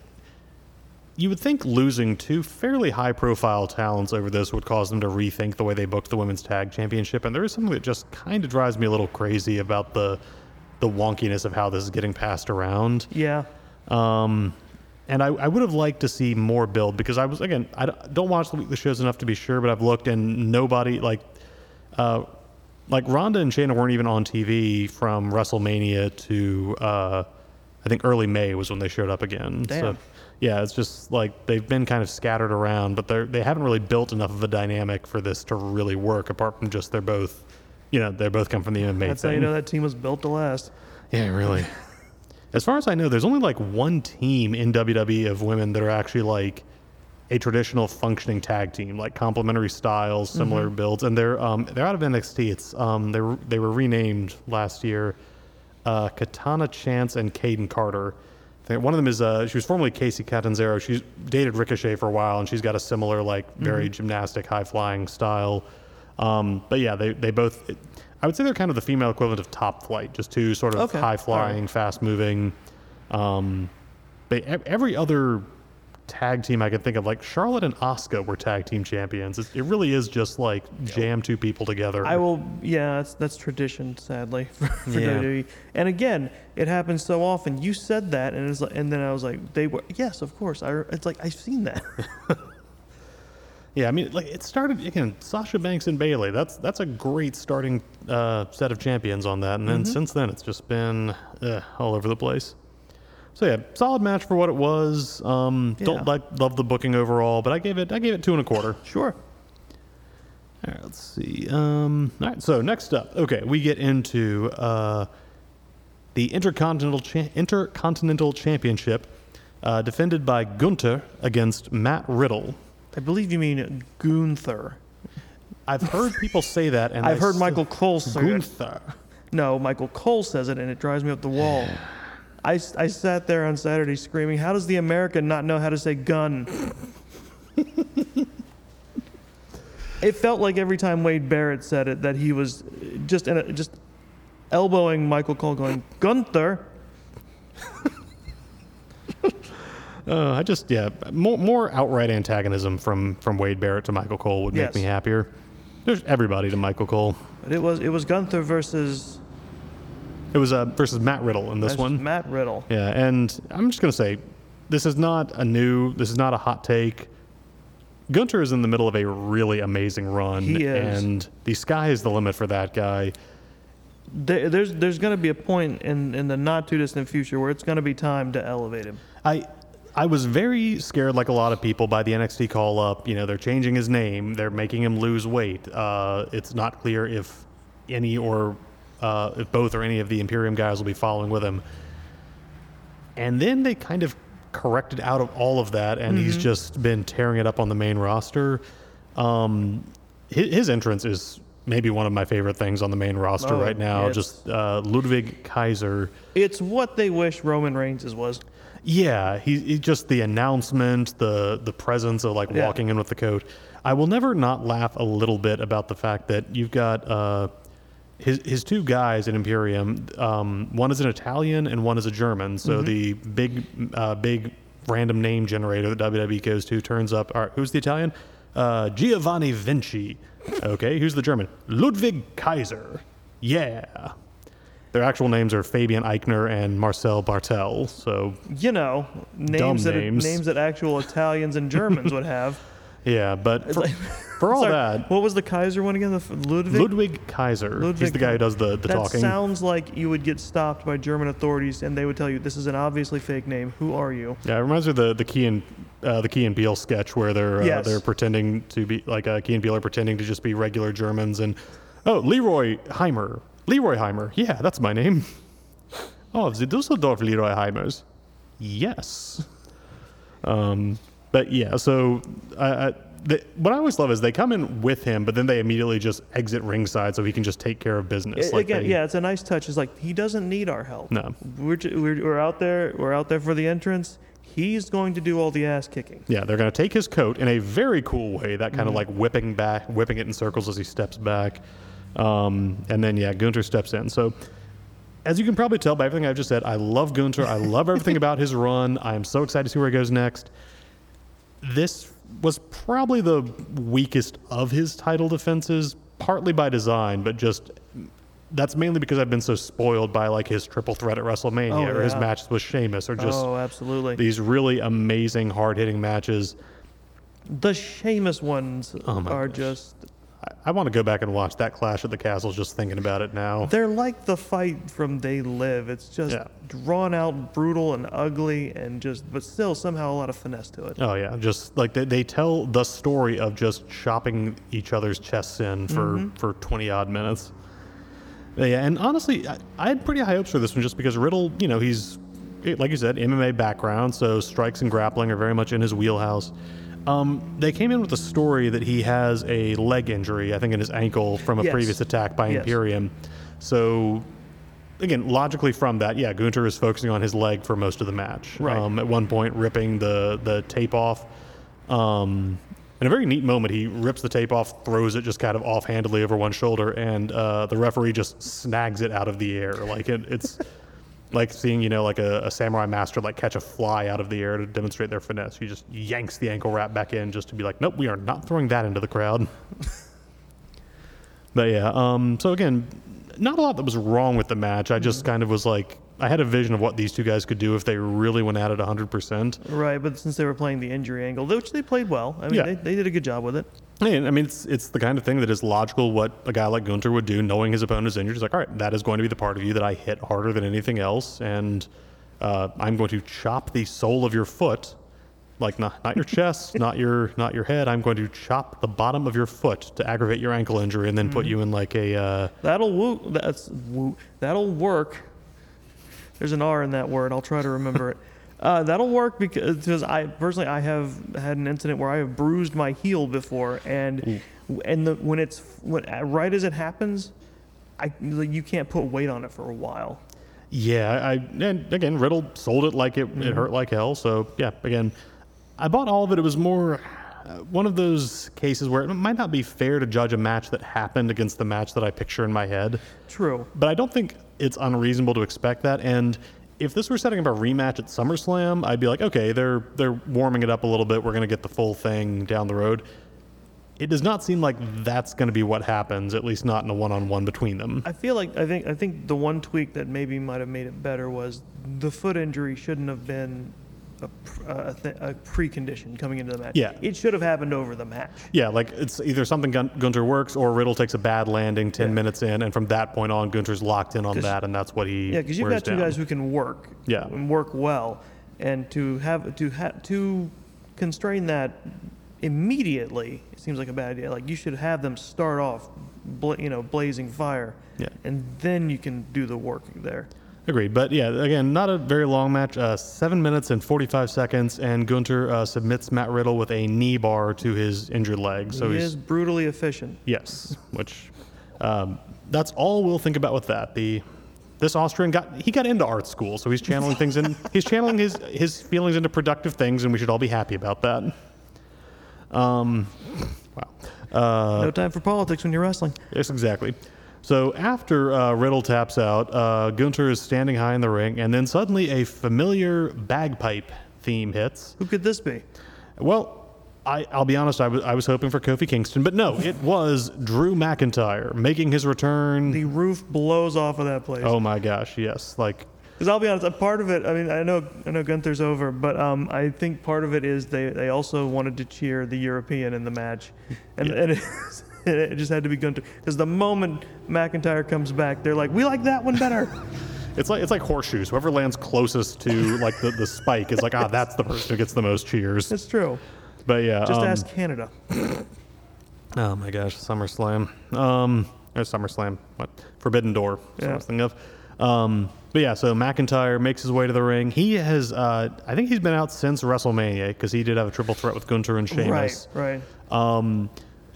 You would think losing two fairly high-profile talents over this would cause them to rethink the way they booked the women's tag championship, and there is something that just kind of drives me a little crazy about the the wonkiness of how this is getting passed around. yeah. Um, and I, I would have liked to see more build because I was again I don't watch the weekly shows enough to be sure, but I've looked and nobody like, uh, like Ronda and Shayna weren't even on TV from WrestleMania to uh, I think early May was when they showed up again. So Damn. Yeah, it's just like they've been kind of scattered around, but they they haven't really built enough of a dynamic for this to really work. Apart from just they're both, you know, they're both come from the MMA That's how you know that team was built to last. Yeah, really. As far as I know, there's only like one team in WWE of women that are actually like a traditional functioning tag team, like complementary styles, similar Mm-hmm. builds, and they're um, they're out of NXT. It's um, they were, they were renamed last year, uh, Katana Chance and Kayden Carter. Think one of them is uh, she was formerly Kacy Catanzaro. She's dated Ricochet for a while, and she's got a similar like very Mm-hmm. gymnastic, high flying style. Um, but yeah, they they both. I would say they're kind of the female equivalent of Top Flight, just two sort of Okay, high flying, fast moving. Um, ev- every other tag team I can think of, like Charlotte and Asuka, were tag team champions. It, it really is just like jam two people together. I will. Yeah, that's that's tradition, sadly, for, for Yeah. WWE. And again, it happens so often. You said that, and it's like, and then I was like, they were. Yes, of course. I. It's like I've seen that. Yeah, I mean, like it started again. Sasha Banks and Bayley. That's that's a great starting uh, set of champions on that, and then Mm-hmm. since then it's just been uh, all over the place. So yeah, solid match for what it was. Um, Yeah. Don't like love the booking overall, but I gave it I gave it two and a quarter. sure. All right, let's see. Um, all right, so next up, okay, we get into uh, the Intercontinental Cha- Intercontinental Championship, uh, defended by Gunter against Matt Riddle. I believe you mean Gunther. I've heard people say that, and I've I heard still- Michael Cole say it. Gunther. No, Michael Cole says it, and it drives me up the wall. I, I sat there on Saturday screaming, "How does the American not know how to say gun?" it felt like every time Wade Barrett said it that he was just in a, just elbowing Michael Cole, going Gunther. Uh, I just yeah, more more outright antagonism from from Wade Barrett to Michael Cole would make Yes. me happier. There's everybody to Michael Cole. But it was it was Gunther versus It was uh, versus Matt Riddle in this versus one. Matt Riddle. Yeah, and I'm just gonna say, this is not a new, this is not a hot take. Gunter is in the middle of a really amazing run, He is. and the sky is the limit for that guy. There, there's there's going to be a point in in the not too distant future where it's going to be time to elevate him. I, I was very scared, like a lot of people, by the NXT call up. You know, they're changing his name, they're making him lose weight. Uh, it's not clear if any or uh, if both or any of the Imperium guys will be following with him. And then they kind of corrected out of all of that, and he's just been tearing it up on the main roster. Um, his, his entrance is maybe one of my favorite things on the main roster Oh, right now. Just uh, Ludwig Kaiser. It's what they wish Roman Reigns' was. Yeah, he, he just the announcement, the the presence of like Yeah. walking in with the coat. I will never not laugh a little bit about the fact that you've got uh, his his two guys in Imperium. Um, one is an Italian and one is a German. So the big uh, big random name generator that WWE goes to turns up. All right, who's the Italian? Uh, Giovanni Vinci. Okay, who's the German? Ludwig Kaiser. Yeah. Their actual names are Fabian Aichner and Marcel Barthel. So You know, names that names. names that actual Italians and Germans would have. Yeah, but for, for all Sorry, that, what was the Kaiser one again? The f- Ludwig. Ludwig Kaiser, he's Ludwig the guy who does the, the that talking. sounds like you would get stopped by German authorities and they would tell you this is an obviously fake name. Who are you? yeah, it reminds me of the the Key and uh, the Key and Peele sketch where they're uh, Yes. they're pretending to be like uh, Key and Peele are pretending to just be regular Germans and oh Leroy Heimer, Leroy Heimer, yeah, that's my name. Oh, the Dusseldorf Leroy Heimers, yes. Um, but yeah, so the, what I always love is they come in with him, but then they immediately just exit ringside so he can just take care of business. A- Like Again, they- yeah, it's a nice touch. It's like he doesn't need our help. No. we're, ju- we're we're out there. We're out there for the entrance. He's going to do all the ass kicking. Yeah, they're going to take his coat in a very cool way, that Mm-hmm. kind of like whipping back, whipping it in circles as he steps back. Um, and then, yeah, Gunther steps in. So, as you can probably tell by everything I've just said, I love Gunther. I love everything about his run. I am so excited to see where he goes next. This was probably the weakest of his title defenses, partly by design, but just that's mainly because I've been so spoiled by like his triple threat at WrestleMania Oh, or his matches with Sheamus or just oh, absolutely. these really amazing, hard hitting matches. the Sheamus ones Oh are gosh. just. I, I want to go back and watch that Clash at the Castles just thinking about it now. They're like the fight from They Live. It's just Yeah. drawn out, brutal, and ugly, and just, but still somehow a lot of finesse to it. Oh yeah, just like they, they tell the story of just chopping each other's chests in for mm-hmm. for twenty odd minutes. Yeah, and honestly, I, I had pretty high hopes for this one just because Riddle, you know, he's like you said, MMA background, so strikes and grappling are very much in his wheelhouse. Um, they came in with a story that he has a leg injury, I think, in his ankle from a Yes. previous attack by Yes. Imperium. So, again, logically from that, yeah, Gunther is focusing on his leg for most of the match. Right. Um, at one point, ripping the the tape off. Um, in a very neat moment, he rips the tape off, throws it just kind of offhandedly over one shoulder, and uh, the referee just snags it out of the air. Like it, it's like seeing, you know, like a, a samurai master like catch a fly out of the air to demonstrate their finesse. He just yanks the ankle wrap back in just to be like, nope, we are not throwing that into the crowd. but yeah, um, so again, not a lot that was wrong with the match. I just kind of was like, I had a vision of what these two guys could do if they really went at it 100%. Right, but since they were playing the injury angle, which they played well, I mean, Yeah. they, they did a good job with it. I mean, it's it's the kind of thing that is logical. What a guy like Gunther would do, knowing his opponent is injured, he's like, all right, that is going to be the part of you that I hit harder than anything else, and uh, I'm going to chop the sole of your foot, like not not your chest, not your not your head. I'm going to chop the bottom of your foot to aggravate your ankle injury, and then put you in like a uh, That'll woo. That's woo. That'll work. There's an R in that word. I'll try to remember it. Uh, that'll work because, because I personally I have had an incident where I have bruised my heel before, and and the, when it's when right as it happens, I like, you can't put weight on it for a while. Yeah, I and again Riddle sold it like it, it hurt like hell. So yeah, again, I bought all of it. It was more uh, one of those cases where it might not be fair to judge a match that happened against the match that I picture in my head. True. But I don't think it's unreasonable to expect that. And if this were setting up a rematch at SummerSlam, I'd be like, okay, they're they're warming it up a little bit. We're gonna get the full thing down the road. It does not seem like that's going to be what happens, at least not in a one-on-one between them. I feel like I think I think the one tweak that maybe might have made it better was the foot injury shouldn't have been a, pr- a, th- a precondition coming into the match. Yeah. it should have happened over the match. Yeah, like it's either something Gun- Gunther works or Riddle takes a bad landing 10 Yeah. minutes in, and from that point on, Gunther's locked in on 'Cause- that, and that's what he Yeah, because you've wears got two down. guys who can work. Yeah. And work well. and to have to have to constrain that immediately it seems like a bad idea. Like you should have them start off, bla- you know, blazing fire, Yeah. and then you can do the work there. Agreed. But yeah, again, not a very long match. Uh, seven minutes and 45 seconds, and Gunther uh, submits Matt Riddle with a knee bar to his injured leg. So he he's is brutally efficient. yes, which um, that's all we'll think about with that. The this Austrian got he got into art school, so he's channeling things in he's channeling his his feelings into productive things, and we should all be happy about that. Um, wow. Uh, no time for politics when you're wrestling. Yes, exactly. So after uh, Riddle taps out, uh, Gunther is standing high in the ring, and then suddenly a familiar bagpipe theme hits. Who could this be? Well, I, I'll be honest, I was, I was hoping for Kofi Kingston, but no, it was Drew McIntyre making his return. The roof blows off of that place. oh my gosh, yes. Like, Because I'll be honest, a part of it. I mean, I know, I know Gunther's over, but um, I think part of it is they, they also wanted to cheer the European in the match, and, and it, it just had to be Gunther. Because the moment McIntyre comes back, they're like, "We like that one better." it's like it's like horseshoes. Whoever lands closest to like the, the spike is like, ah, that's the person who gets the most cheers. It's true. But yeah, Just um, ask Canada. Oh my gosh, SummerSlam. Um, or SummerSlam. What? Forbidden Door. I Yeah. was thinking of. Um, but yeah, so McIntyre makes his way to the ring. He has, uh, I think he's been out since WrestleMania because he did have a triple threat with Gunther and Sheamus. Right, right. Um,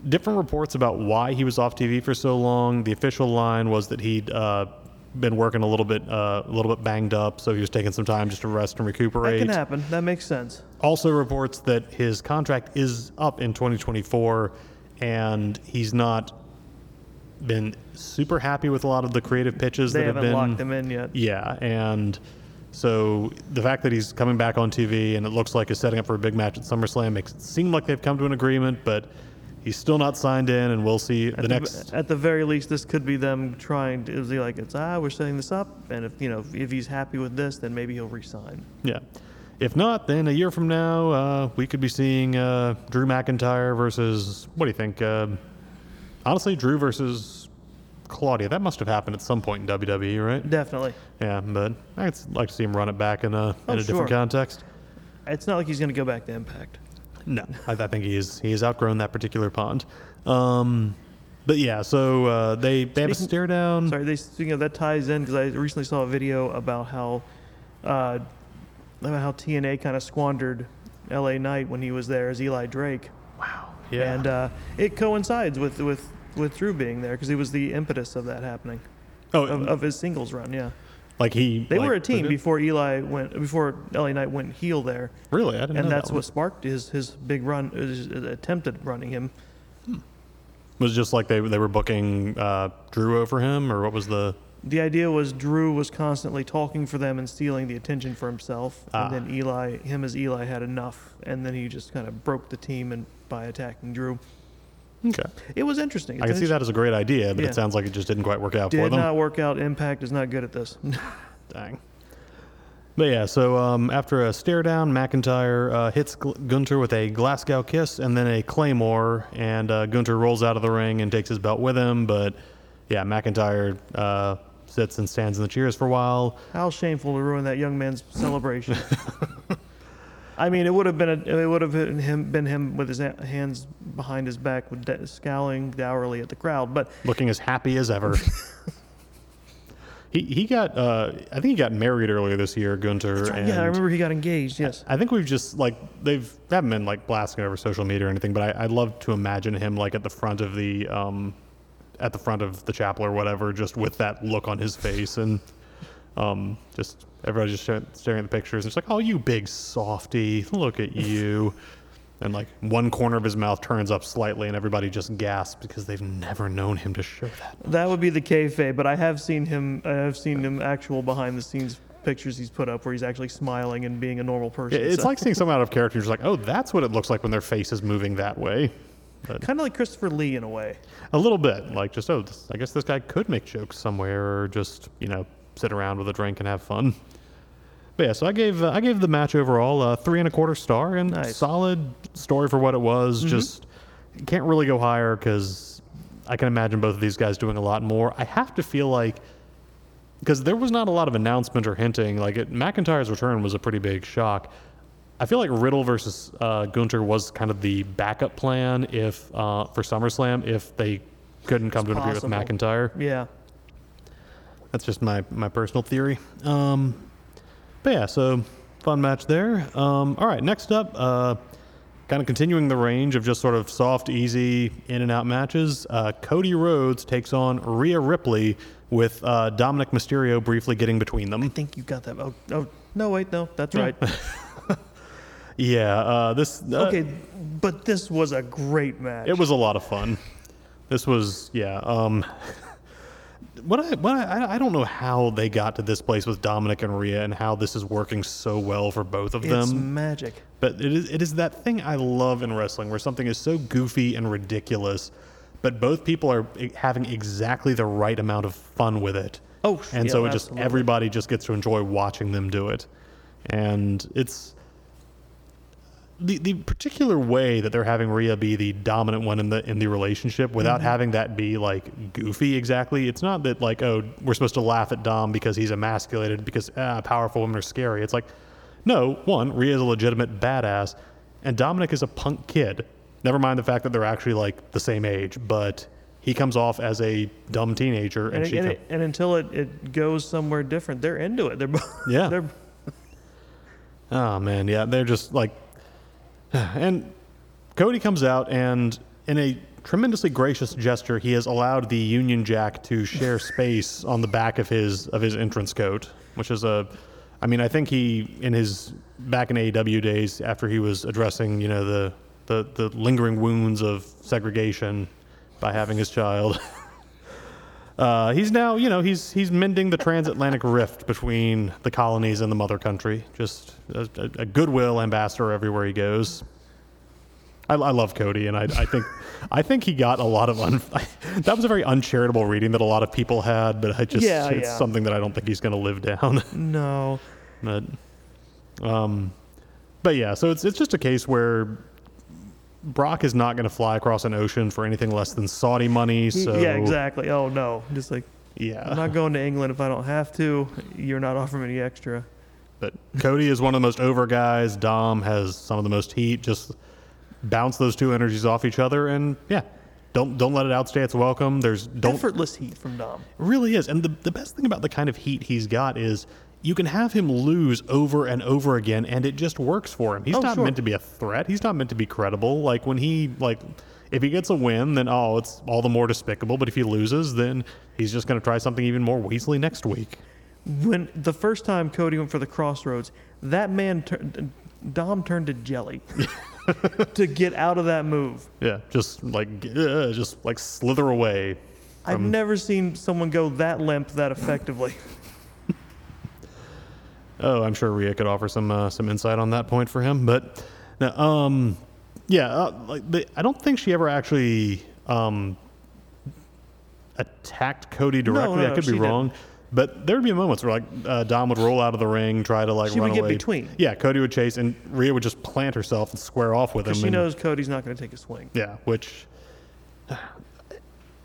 different reports about why he was off TV for so long. The official line was that he'd uh, been working a little bit, uh, a little bit banged up, so he was taking some time just to rest and recuperate. That can happen. That makes sense. also reports that his contract is up in 2024 and he's not been super happy with a lot of the creative pitches They that have haven't been locked him in yet. yeah and so the fact that he's coming back on TV and it looks like he's setting up for a big match at SummerSlam makes it seem like they've come to an agreement but he's still not signed in and we'll see the At next at the very least, this could be them trying to. Is he like it's ah, we're setting this up, and if you know if he's happy with this, then maybe he'll resign. yeah if not then a year from now uh, we could be seeing uh, Drew McIntyre versus what do you think uh, honestly Drew versus Claudio that must have happened at some point in WWE right Definitely. yeah but I'd like to see him run it back in a in Oh, a different context It's not like he's going to go back to Impact. No, I, I think he is he has outgrown that particular pond. Um, but yeah, so uh, they they have a Speaking- stare down. Sorry, they speaking of that ties in because I recently saw a video about how uh, about how TNA kind of squandered L.A. Knight when he was there as Eli Drake, Wow. Yeah. and uh, it coincides with with with Drew being there because he was the impetus of that happening oh, of, of his singles run. Yeah, like he they like, were a team before Eli went before L.A. Knight went heel there, Really, I didn't know and that that's one. what sparked his his big run, his attempted running him. was just like they they were booking uh, Drew over him, or what was the? The idea was Drew was constantly talking for them and stealing the attention for himself, Ah. and then Eli, him as Eli, had enough, and then he just kind of broke the team and by attacking Drew. Okay, It was interesting. I can see that as a great idea, but Yeah. it sounds like it just didn't quite work out for them. Did not work out. Impact is not good at this. Dang. But yeah, so um, after a stare down, McIntyre uh, hits Gunther with a Glasgow kiss and then a Claymore, and uh, Gunther rolls out of the ring and takes his belt with him. But yeah, McIntyre uh, sits and stands in the cheers for a while. How shameful to ruin that young man's celebration. I mean, it would have been a, it would have been him been him with his hands behind his back, with de- scowling dourly at the crowd. But looking as happy as ever. he he got uh, I think he got married earlier this year, Gunther. And yeah, I remember he got engaged. Yes. I think we've just like they've they haven't been like blasting over social media or anything, but I, I'd love to imagine him like at the front of the um, at the front of the chapel or whatever, just with that look on his face and um, just everybody just staring staring at the pictures. And it's like, oh, you big softy, look at you. And like one corner of his mouth turns up slightly, and everybody just gasps because they've never known him to show that. That would be the kayfabe, but I have seen him. I have seen him actual behind the scenes pictures he's put up where he's actually smiling and being a normal person. It's like seeing someone out of character. You're just like, oh, that's what it looks like when their face is moving that way. Kind of like Christopher Lee in a way. a little bit, like just, oh, this, I guess this guy could make jokes somewhere, or just you know sit around with a drink and have fun. But yeah, so I gave uh, I gave the match overall a three and a quarter star, and Nice. solid story for what it was. Just can't really go higher because I can imagine both of these guys doing a lot more. I have to feel like because there was not a lot of announcement or hinting. Like it, McIntyre's return was a pretty big shock. I feel like Riddle versus uh, Gunther was kind of the backup plan if uh, for SummerSlam if they couldn't come to an agreement with. McIntyre. Yeah. That's just my my personal theory. Um, but yeah, so fun match there. Um, all right, next up, uh, kind of continuing the range of just sort of soft, easy in and out matches. Uh, Cody Rhodes takes on Rhea Ripley with uh, Dominic Mysterio briefly getting between them. I think you got that. Oh, oh no, wait, no, that's right. Yeah, uh, this uh, okay, but this was a great match. It was a lot of fun. This was yeah. Um, what I what I, I don't know how they got to this place with Dominic and Rhea and how this is working so well for both of them. It's magic. But it is it is that thing I love in wrestling where something is so goofy and ridiculous, but both people are having exactly the right amount of fun with it. Oh, and yeah, so it just absolutely. everybody just gets to enjoy watching them do it, and it's the the particular way that they're having Rhea be the dominant one in the in the relationship without Mm-hmm. having that be like goofy exactly. It's not that like oh we're supposed to laugh at Dom because he's emasculated because ah, powerful women are scary. It's like no one Rhea is a legitimate badass and Dominic is a punk kid. Never mind the fact that they're actually like the same age, but he comes off as a dumb teenager and, And, she and, co- it, and until it, it goes somewhere different, they're into it. They're both. Yeah. They're Oh man, yeah, they're just like, and Cody comes out and in a tremendously gracious gesture, he has allowed the Union Jack to share space on the back of his of his entrance coat, which is a, I mean, I think he in his back in AEW days after he was addressing you know the the the lingering wounds of segregation by having his child. Uh, he's now, you know, he's he's mending the transatlantic rift between the colonies and the mother country. Just a, a, goodwill ambassador everywhere he goes. I, I love Cody, and I, I think I think he got a lot of un, that was a very uncharitable reading that a lot of people had, but I just Yeah, it's yeah. something that I don't think he's going to live down. no. but um, but yeah, so it's it's just a case where. Brock is not going to fly across an ocean for anything less than Saudi money. So yeah, exactly. Oh no, just like Yeah, I'm not going to England if I don't have to. You're not offering me any extra. But Cody is one of the most over guys. Dom has some of the most heat. Just bounce those two energies off each other, and yeah, don't don't let it outstay its welcome. There's don't Effortless heat from Dom. it really is. And the the best thing about the kind of heat he's got is you can have him lose over and over again, and it just works for him. He's Oh, not sure. meant to be a threat. He's not meant to be credible. Like when he like. If he gets a win, then oh, it's all the more despicable. But if he loses, then he's just going to try something even more weaselly next week. When the first time Cody went for the Cross Rhodes, that man turned. Dom turned to jelly to get out of that move. Yeah, just like uh, just like slither away. I've never seen someone go that limp that effectively. Oh, I'm sure Rhea could offer some uh, some insight on that point for him. But no, um, yeah, uh, like the, I don't think she ever actually um, attacked Cody directly. no, I could be wrong. But there would be moments where like uh, Dom would roll out of the ring, try to like She run would get away. between. Yeah, Cody would chase, and Rhea would just plant herself and square off with him. Because she and- knows Cody's not going to take a swing. Yeah, which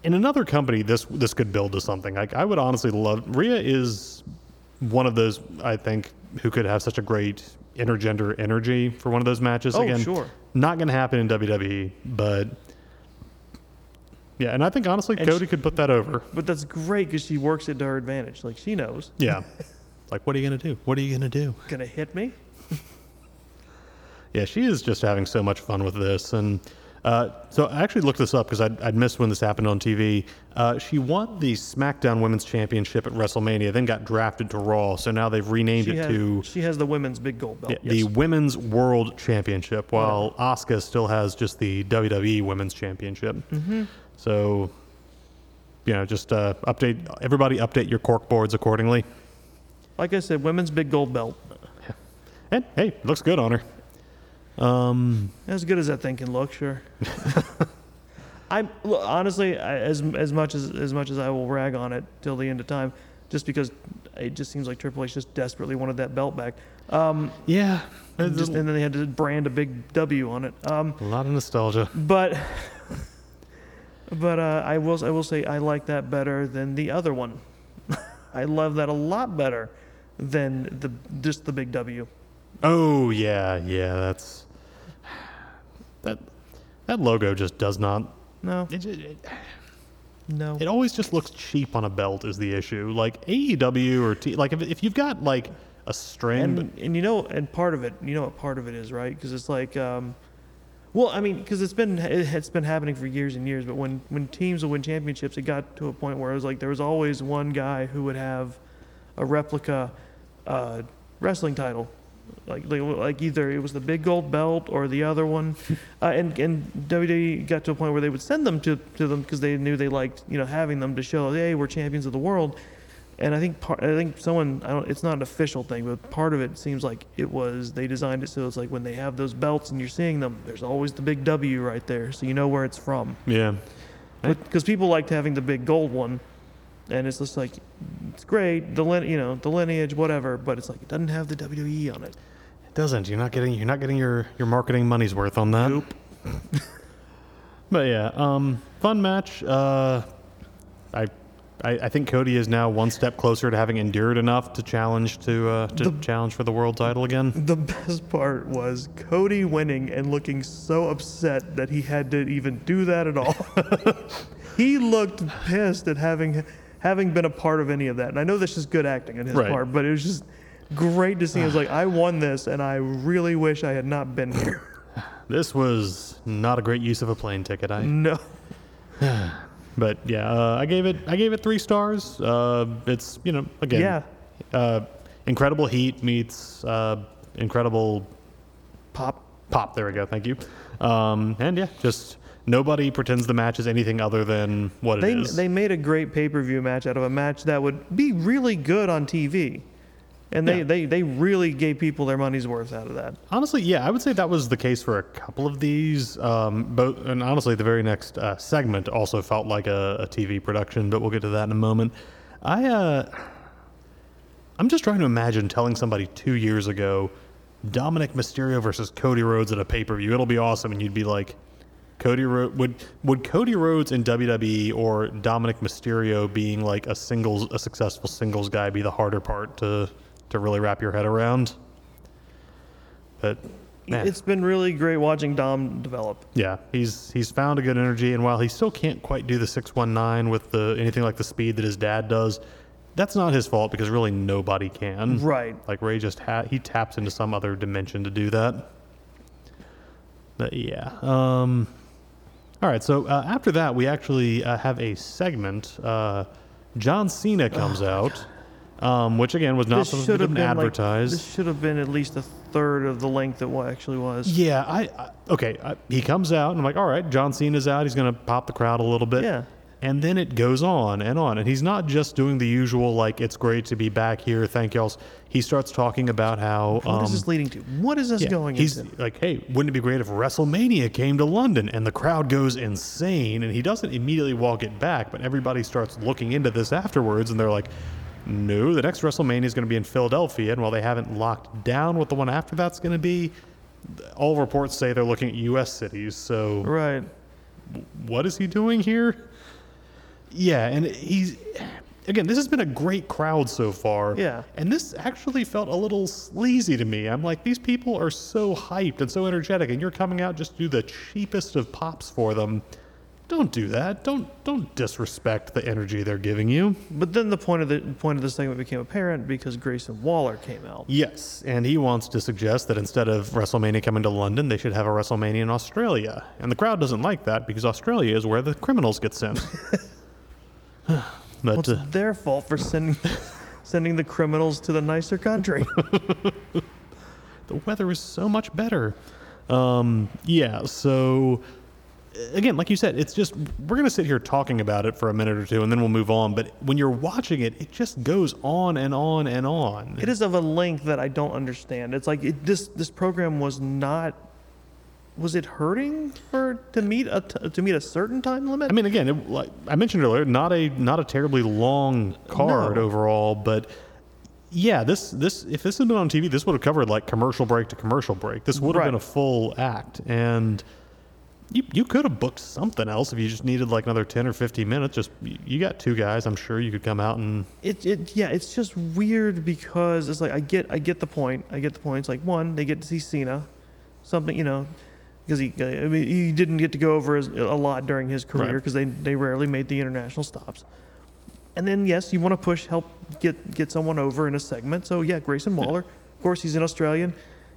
in another company, this this could build to something. Like I would honestly love. Rhea is one of those I think who could have such a great intergender energy for one of those matches. Oh, Again, sure. not going to happen in WWE, but yeah, and I think honestly, And Cody she- could put that over. But that's great because she works it to her advantage. Like she knows. Yeah, like what are you going to do? What are you going to do? Gonna hit me? Yeah, she is just having so much fun with this. And uh, so I actually looked this up because I'd, I'd missed when this happened on TV. Uh, she won the SmackDown Women's Championship at WrestleMania, then got drafted to Raw. So now they've renamed She it has, to she has the women's big gold belt. the yes. Women's World Championship, while Asuka still has just the WWE Women's Championship. Mm-hmm. So, you know, just uh, update everybody, update your cork boards accordingly. Like I said, women's big gold belt. And hey, looks good on her. Um, As good as that thing can look, sure. I'm look, honestly I, as as much as as much as I will rag on it till the end of time, just because it just seems like Triple H just desperately wanted that belt back. Um, yeah, and, just, and then they had to brand a big W on it. Um, a lot of nostalgia. but but uh, I will I will say I like that better than the other one. I love that a lot better than the just the big W. Oh yeah, yeah. That's that. That logo just does not. No, It, it, it, no. it always just looks cheap on a belt. Is the issue? Like AEW or T. Like if, if you've got like a string. and and you know, and part of it, you know what part of it is, right? Because it's like, um, well, I mean, because it's been it, it's been happening for years and years. But when when teams will win championships, it got to a point where it was like there was always one guy who would have a replica uh, wrestling title. Like, like, like either it was the big gold belt or the other one, uh, and and WWE got to a point where they would send them to, to them because they knew they liked you know having them to show hey we're champions of the world, and I think part, I think someone I don't it's not an official thing but part of it seems like it was they designed it so it's like when they have those belts and you're seeing them there's always the big W right there so you know where it's from. Yeah. because people liked having the big gold one, and it's just like it's great the you know the lineage whatever, but it's like it doesn't have the WWE on it. It doesn't. You're not getting. You're not getting your your marketing money's worth on that. Nope. But yeah, um, fun match. Uh, I, I I think Cody is now one step closer to having endured enough to challenge to uh, to challenge for the world title again. The best part was Cody winning and looking so upset that he had to even do that at all. he looked pissed at having having been a part of any of that. And I know this is good acting on his Right. part, but it was just great to see. It was like I won this, and I really wish I had not been here. This was not a great use of a plane ticket. I no. But yeah, uh, I gave it I gave it three stars. Uh, it's you know again, Yeah. uh, incredible heat meets uh, incredible Pop. pop. There we go. Thank you. Um, and yeah, just nobody pretends the match is anything other than what They it is. they made a great pay per view match out of a match that would be really good on TV, and they, Yeah. they they really gave people their money's worth out of that. honestly, yeah, I would say that was the case for a couple of these. Um, both, and honestly, the very next uh, segment also felt like a, a TV production, but we'll get to that in a moment. I uh, I'm just trying to imagine telling somebody two years ago, Dominic Mysterio versus Cody Rhodes at a pay per view. It'll be awesome, and you'd be like, Cody Ro- would would Cody Rhodes in WWE or Dominic Mysterio being like a singles a successful singles guy be the harder part to to really wrap your head around? But man, It's been really great watching Dom develop. yeah, he's he's found a good energy, and while he still can't quite do the six one nine with the anything like the speed that his dad does, that's not his fault because really nobody can. Right. Like Rey just ha- he taps into some other dimension to do that. But yeah. Um, all right. So uh, after that, we actually uh, have a segment. Uh, John Cena comes out, um, which again was not this supposed should to have be been like, advertised. this should have been at least a third of the length that it wa- actually was. Yeah, I, I okay. I, he comes out, and I'm like, all right, John Cena's out. He's gonna pop the crowd a little bit. Yeah. And then it goes on and on, and he's not just doing the usual like, "It's great to be back here. Thank y'all." He starts talking about how What is um, this leading to? What is this yeah, going he's into? like, "Hey, wouldn't it be great if WrestleMania came to London?" And the crowd goes insane, and he doesn't immediately walk it back, but everybody starts looking into this afterwards, and they're like, "No, the next WrestleMania is going to be in Philadelphia, and while they haven't locked down what the one after that's going to be, all reports say they're looking at U.S. cities. So Right. what is he doing here? Yeah, and he's again. This has been a great crowd so far. Yeah. and this actually felt a little sleazy to me. I'm like, these people are so hyped and so energetic, and you're coming out just to do the cheapest of pops for them. Don't do that. Don't don't disrespect the energy they're giving you. But then the point of the point of the segment became apparent because Grayson Waller came out. Yes, and he wants to suggest that instead of WrestleMania coming to London, they should have a WrestleMania in Australia. And the crowd doesn't like that because Australia is where the criminals get sent. but Well, it's uh, their fault for sending sending the criminals to the nicer country. the weather is so much better. Um, yeah, so uh, again, like you said, it's just we're gonna sit here talking about it for a minute or two, and then we'll move on. But when you're watching it, it just goes on and on and on. it is of a length that I don't understand. It's like it, this this program was not. Was it hurting for to meet a t- to meet a certain time limit? I mean, again, it, like I mentioned earlier, not a not a terribly long card No. overall, but yeah, this this if this had been on TV, this would have covered like commercial break to commercial break. This would have been a full act, and You, you could have booked something else if you just needed like another 10 or 15 minutes. Just you you got two guys. I'm sure you could come out and It, it yeah, it's just weird because it's like I get I get the point. I get the point. It's like one, they get to see Cena, something you know, because he I mean he didn't get to go over as, a lot during his career because they they rarely made the international stops. And then yes, you want to push help get get someone over in a segment. So yeah, Grayson Waller, of course he's an Australian.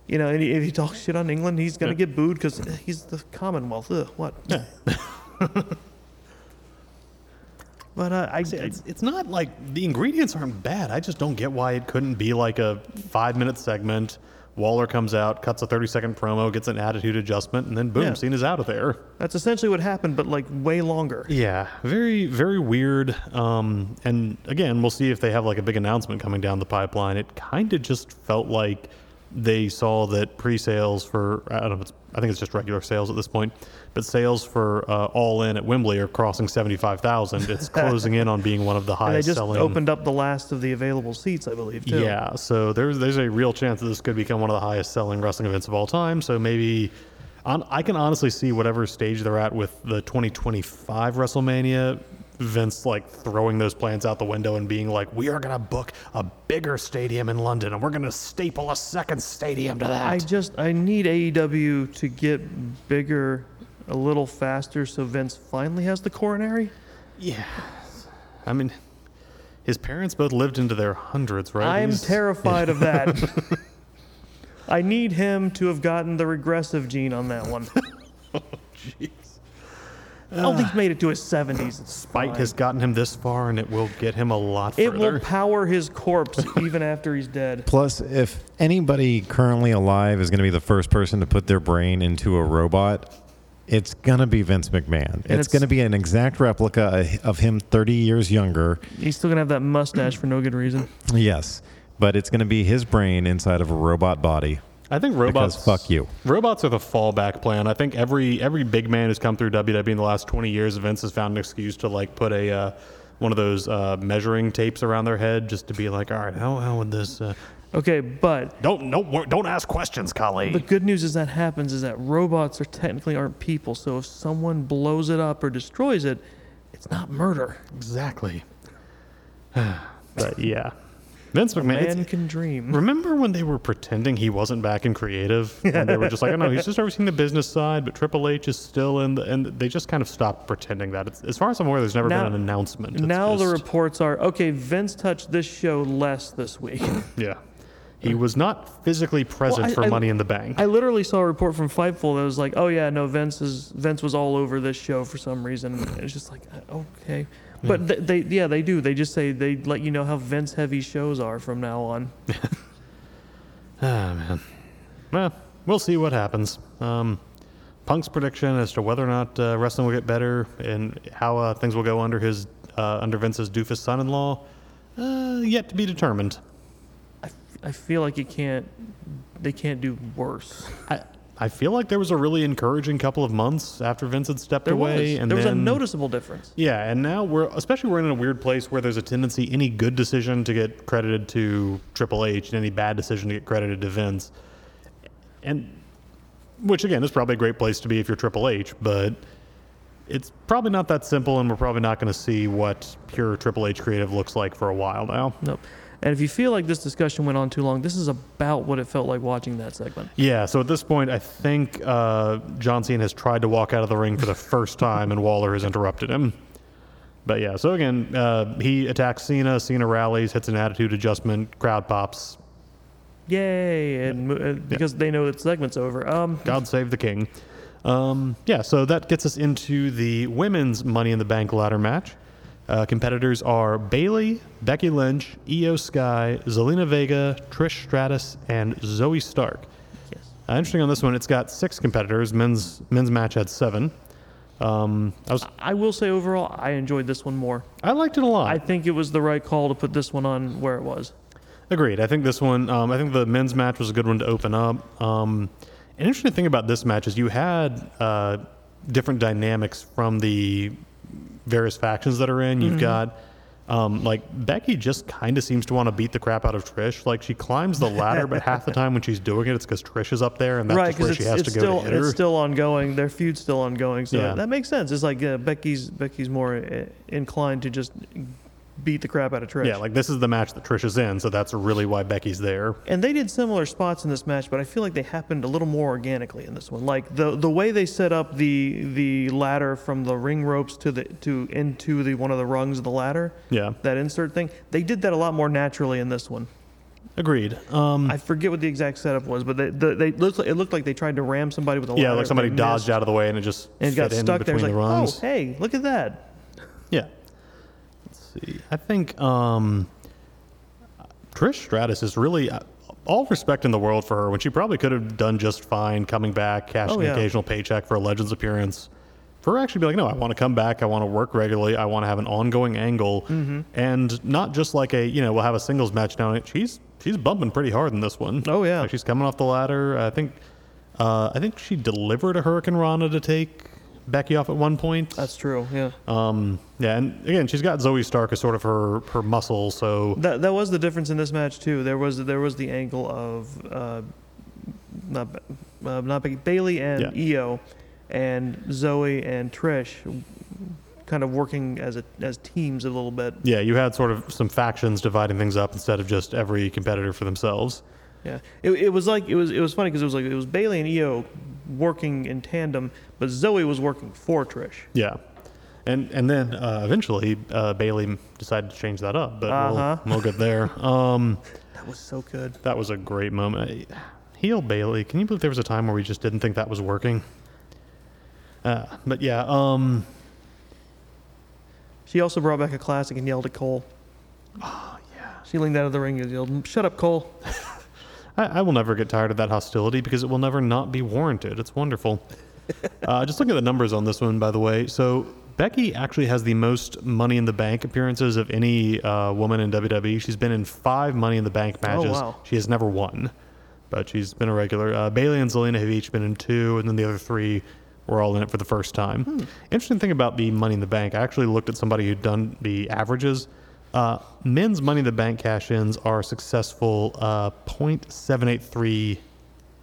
You know, and if he talks shit on England, he's gonna Yeah. get booed because he's the Commonwealth. Ugh, what? Yeah. But uh, I, See, it's, it's not like the ingredients aren't bad. I just don't get why it couldn't be like a five minute segment. Waller comes out, cuts a 30 second promo, gets an attitude adjustment, and then boom, Yeah. Cena's out of there. that's essentially what happened, but like way longer. Yeah, very, very weird. Um, and again, we'll see if they have like a big announcement coming down the pipeline. It kind of just felt like they saw that pre-sales for I don't know, it's, I think it's just regular sales at this point, but sales for uh, All In at Wembley are crossing seventy-five thousand. It's closing in on being one of the And they just selling. opened up the last of the available seats, I believe, too. Yeah, so there's there's a real chance that this could become one of the highest selling wrestling events of all time. So maybe on, I can honestly see whatever stage they're at with the 2025 WrestleMania. Vince like throwing those plans out the window and being like, "We are gonna book a bigger stadium in London, and we're gonna staple a second stadium to that." I just I need AEW to get bigger a little faster so Vince finally has the coronary. yeah, I mean, his parents both lived into their hundreds, right? I'm He's- terrified of that. I need him to have gotten the regressive gene on that one. Oh, jeez. I don't think he's made it to his 70s. It's Spike fine. has gotten him this far, and it will get him a lot It further. will power his corpse even after he's dead. Plus, if anybody currently alive is going to be the first person to put their brain into a robot, it's going to be Vince McMahon. It's, it's- going to be an exact replica of him 30 years younger. He's still gonna have that mustache for no good reason. Yes, but it's going to be his brain inside of a robot body. I think robots. Because fuck you. Robots are the fallback plan. I think every every big man who's come through WWE in the last 20 years, Vince has found an excuse to like put a uh, one of those uh, measuring tapes around their head just to be like, all right, how how would this? Uh, Okay, but don't no don't ask questions, Kali. the good news is that happens is that robots are technically aren't people. So if someone blows it up or destroys it, it's not murder. exactly. but yeah, Vince McMahon. it's- Man can dream. Remember when they were pretending he wasn't back in creative? And they were just like, oh no, he's just overseeing the business side, but Triple H is still in the, and they just kind of stopped pretending that. It's, as far as I'm aware, there's never Now- been an announcement. It's Now the just- reports are okay. Vince touched this show less this week. Yeah. He was not physically present I- for I- Money in the Bank. I literally saw a report from Fightful that was like, "Oh yeah, no, Vince is Vince was all over this show for some reason." It's just like, uh, okay, but th- they yeah they do. They just say they let you know how Vince heavy shows are from now on. ah, man. Well, we'll see what happens. Um, Punk's prediction as to whether or not uh, wrestling will get better and how uh, things will go under his uh, under Vince's doofus son-in-law, uh, yet to be determined. I, feel like you can't they can't do worse. I, I feel like there was a really encouraging couple of months after Vince had stepped There away, was and there was a noticeable difference. Yeah, and now we're especially we're in a weird place where there's a tendency any good decision to get credited to Triple H and any bad decision to get credited to Vince. And which again is probably a great place to be if you're Triple H, but it's probably not that simple and we're probably not going to see what pure Triple H creative looks like for a while now. Nope. And if you feel like this discussion went on too long, this is about what it felt like watching that segment. Yeah, so at this point, I think uh, John Cena has tried to walk out of the ring for the first time, and Waller has interrupted him. But yeah, so again, uh, he attacks Cena. Cena rallies, hits an attitude adjustment, crowd pops. Yay! And uh, because they know that the segment's over. Um, God save the king. Um, yeah, so that gets us into the women's Money in the Bank ladder match. Uh, competitors are Bayley, Becky Lynch, Io Sky, Zelina Vega, Trish Stratus, and Zoey Stark. yes. Uh, interesting on this one, it's got six competitors. Men's men's match had seven. Um, I was I will say overall, I enjoyed this one more. I liked it a lot. I think it was the right call to put this one on where it was. Agreed. I think this one. Um, I think the men's match was a good one to open up. Um, an interesting thing about this match is you had uh, different dynamics from the various factions that are in. You've got Um, like Becky just kind of seems to want to beat the crap out of Trish. Like she climbs the ladder, but half the time when she's doing it, it's because Trish is up there, and that's right, just where she has to go still to it's still ongoing. Their feud's still ongoing, so Yeah. that makes sense. It's like uh, Becky's Becky's more uh, inclined to just beat the crap out of Trish. yeah, like this is the match that Trish is in, so that's really why Becky's there. And they did similar spots in this match, but I feel like they happened a little more organically in this one. Like the the way they set up the the ladder from the ring ropes to the to into the one of the rungs of the ladder, Yeah, that insert thing, they did that a lot more naturally in this one. agreed. Um, I forget what the exact setup was, but they the, they looked like, it looked like they tried to ram somebody with a ladder. yeah, like somebody dodged missed, out of the way, and it just and it got stuck there. It's like, the rungs. oh hey, look at that. Yeah. See. I think um, Trish Stratus is really uh, all respect in the world for her when she probably could have done just fine coming back, cashing Oh, an yeah. occasional paycheck for a Legends appearance. For her actually be like, no, I want to come back. I want to work regularly. I want to have an ongoing angle, Mm-hmm. and not just like a you know we'll have a singles match now. She's she's bumping pretty hard in this one. Oh, yeah. Like, she's coming off the ladder. I think uh, I think she delivered a Hurricanrana to take Becky off at one point. That's true. Yeah. Um, yeah, and again, she's got Zoey Stark as sort of her her muscle. So That that was the difference in this match too. There was there was the angle of uh, not uh, not Becky, Bayley and Yeah. Io, and Zoe and Trish, kind of working as a as teams a little bit. yeah, you had sort of some factions dividing things up instead of just every competitor for themselves. Yeah, it, it was like it was it was funny because it was like it was Bayley and Io working in tandem, but Zoe was working for Trish. Yeah, and and then uh, eventually uh, Bayley decided to change that up, but Uh-huh. we'll, we'll get there. Um, That was so good. that was a great moment. Heel Bayley. Can you believe there was a time where we just didn't think that was working? Uh, but yeah, um, She also brought back a classic and yelled at Cole. Oh, yeah. She leaned out of the ring and yelled, "Shut up, Cole." I, I will never get tired of that hostility because it will never not be warranted. It's wonderful. uh, just looking at the numbers on this one, by the way. So Becky actually has the most Money in the Bank appearances of any uh, woman in WWE. She's been in five Money in the Bank matches. wow. She has never won, but she's been a regular. Uh, Bayley and Zelina have each been in two, and then the other three were all in it for the first time. Interesting thing about the Money in the Bank, I actually looked at somebody who'd done the averages. Uh, men's Money in the Bank cash-ins are successful uh, 0.783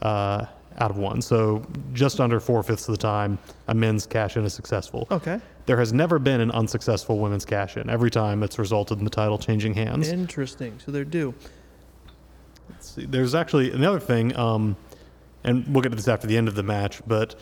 uh, out of one. So just under four fifths of the time, a men's cash-in is successful. Okay. There has never been an unsuccessful women's cash-in. Every time it's resulted in the title changing hands. Interesting. So they're due. Let's see. There's actually another thing, um, and we'll get to this after the end of the match, but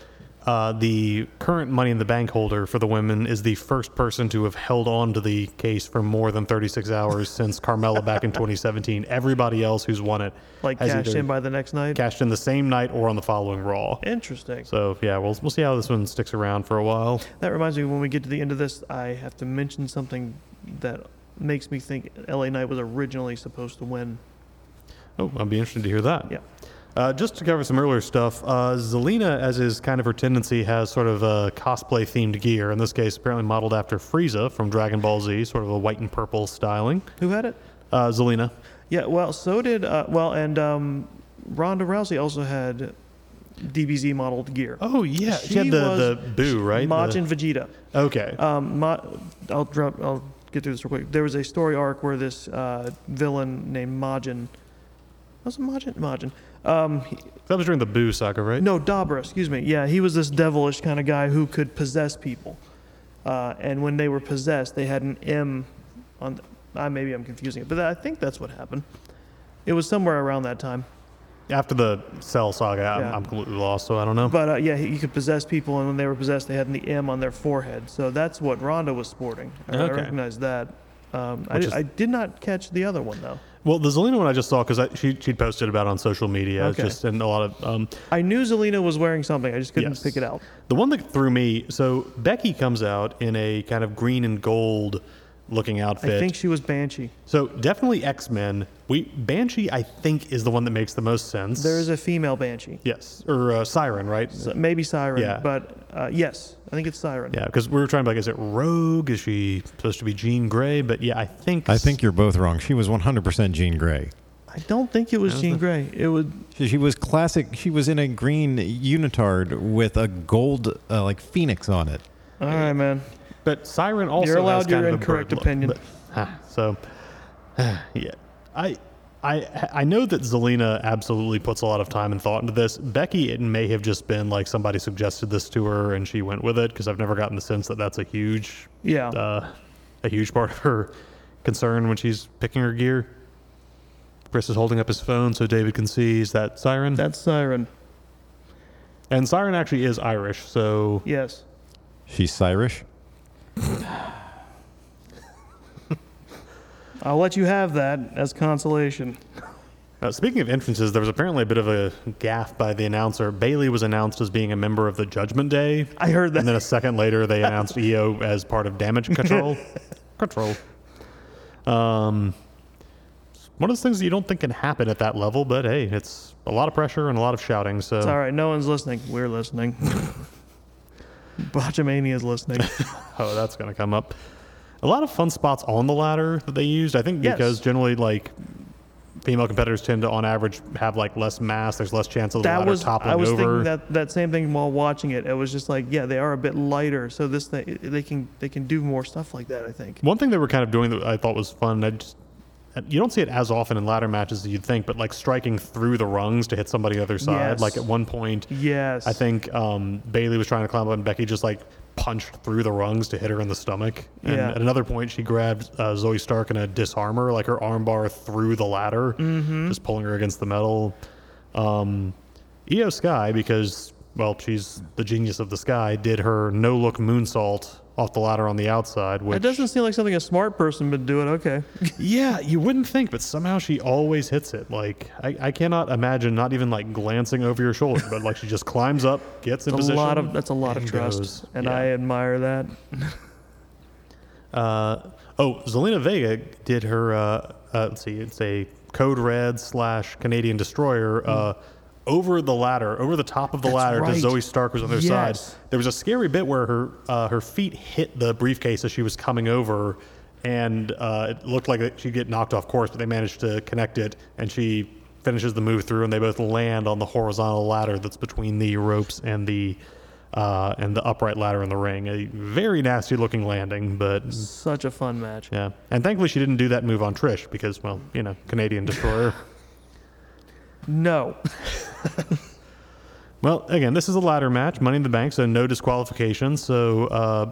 uh, the current Money in the Bank holder for the women is the first person to have held on to the case for more than 36 hours since Carmella back in 2017. Everybody else who's won it Like has cashed in by the next night. cashed in the same night or on the following Raw. Interesting. So yeah, we'll we'll see how this one sticks around for a while. That reminds me, when we get to the end of this, I have to mention something that makes me think LA Knight was originally supposed to win. Oh, I'd be interested to hear that. Yeah. Uh, just to cover some earlier stuff, uh, Zelina, as is kind of her tendency, has sort of a cosplay themed gear. In this case, apparently modeled after Frieza from Dragon Ball Z, sort of a white and purple styling. Who had it? Uh, Zelina. Yeah, well, so did, uh, well, and um, Ronda Rousey also had DBZ modeled gear. Oh yeah, she, had the, the Buu right. The- Majin Vegeta. okay. Um, Ma- I'll drop. I'll get through this real quick. There was a story arc where this uh, villain named Majin. Was it Majin? Majin. Um, that was during the Buu saga, right? no, Dabura. Excuse me. Yeah, he was this devilish kind of guy who could possess people. Uh, and when they were possessed, they had an M on. Uh, maybe I'm confusing it, but I think that's what happened. It was somewhere around that time. After the Cell saga, I'm, Yeah. I'm completely lost, so I don't know. But uh, yeah, he, could possess people, and when they were possessed, they had the M on their forehead. So that's what Ronda was sporting. I, I recognize that. Um, I, is- I did not catch the other one though. Well, the Zelina one I just saw because she she'd posted about it on social media. Okay. just and a lot of um, I knew Zelina was wearing something. I just couldn't Yes. pick it out. The one that threw me, so Becky comes out in a kind of green and gold looking outfit. I think she was Banshee. so definitely X Men. We Banshee, I think, is the one that makes the most sense. There is a female Banshee. yes, or uh, Siren, right? So maybe Siren, Yeah. but uh, yes, I think it's Siren. Yeah, because we were trying to like, is it Rogue? Is she supposed to be Jean Grey? But yeah, I think I think you're both wrong. She was 100% Jean Grey. I don't think it was Jean Grey. It would. She she was classic. She was in a green unitard with a gold uh, like phoenix on it. All right, man. But Siren also You're allowed has kind your of incorrect bird look. opinion. But so, yeah, I. I, I know that Zelina absolutely puts a lot of time and thought into this. Becky, it may have just been like somebody suggested this to her and she went with it because I've never gotten the sense that that's a huge, Yeah. uh, a huge part of her concern when she's picking her gear. Chris is holding up his phone so David can see. Is that Siren? That's Siren. and Siren actually is Irish, so Yes. She's Irish. I'll let you have that as consolation. Uh, speaking of entrances, there was apparently a bit of a gaffe by the announcer. Bayley was announced as being a member of the Judgment Day, I heard that. and then a second later they announced Io as part of Damage Control. control. Um, one of those things that you don't think can happen at that level, but hey, it's a lot of pressure and a lot of shouting. So It's all right. No one's listening. We're listening. Botchamania is listening. oh, that's gonna come up. A lot of fun spots on the ladder that they used. I think Yes. because generally like. Female competitors tend to, on average, have like less mass. There's less chance of the That ladder was toppling I was over. thinking that that same thing while watching it. It was just like, yeah, they are a bit lighter, so this thing they can they can do more stuff like that. I think. One thing they were kind of doing that I thought was fun, I just, you don't see it as often in ladder matches as you'd think, but like striking through the rungs to hit somebody the other side. Yes. Like at one point, Yes. I think um, Bayley was trying to climb up and Becky just like punched through the rungs to hit her in the stomach. And Yeah. at another point, she grabbed uh, Zoey Stark in a Disarm-her, like her armbar through the ladder, Mm-hmm. just pulling her against the metal. Um, Io Sky, because, well, she's the genius of the sky, did her no look moonsault off the ladder on the outside. Which It doesn't seem like something a smart person would do. It okay. yeah, you wouldn't think, but somehow she always hits it. Like I, I cannot imagine not even like glancing over your shoulder, but like she just climbs up, gets in a position. lot of that's a lot of trust, goes. and Yeah. I admire that. Uh, oh, Zelina Vega did her. Uh, uh, let's see, it's a Code Red slash Canadian Destroyer. Uh, over the ladder, over the top of the. That's ladder, right. to Zoey Stark was on their side. There was a scary bit where her uh, her feet hit the briefcase as she was coming over, and uh, it looked like she'd get knocked off course, but they managed to connect it, and she finishes the move through, and they both land on the horizontal ladder that's between the ropes and the uh, and the upright ladder in the ring. A very nasty looking landing, but Such a fun match. yeah, and thankfully she didn't do that move on Trish because, well, you know, Canadian destroyer. No. well, again, this is a ladder match, Money in the Bank, so no disqualification. So uh,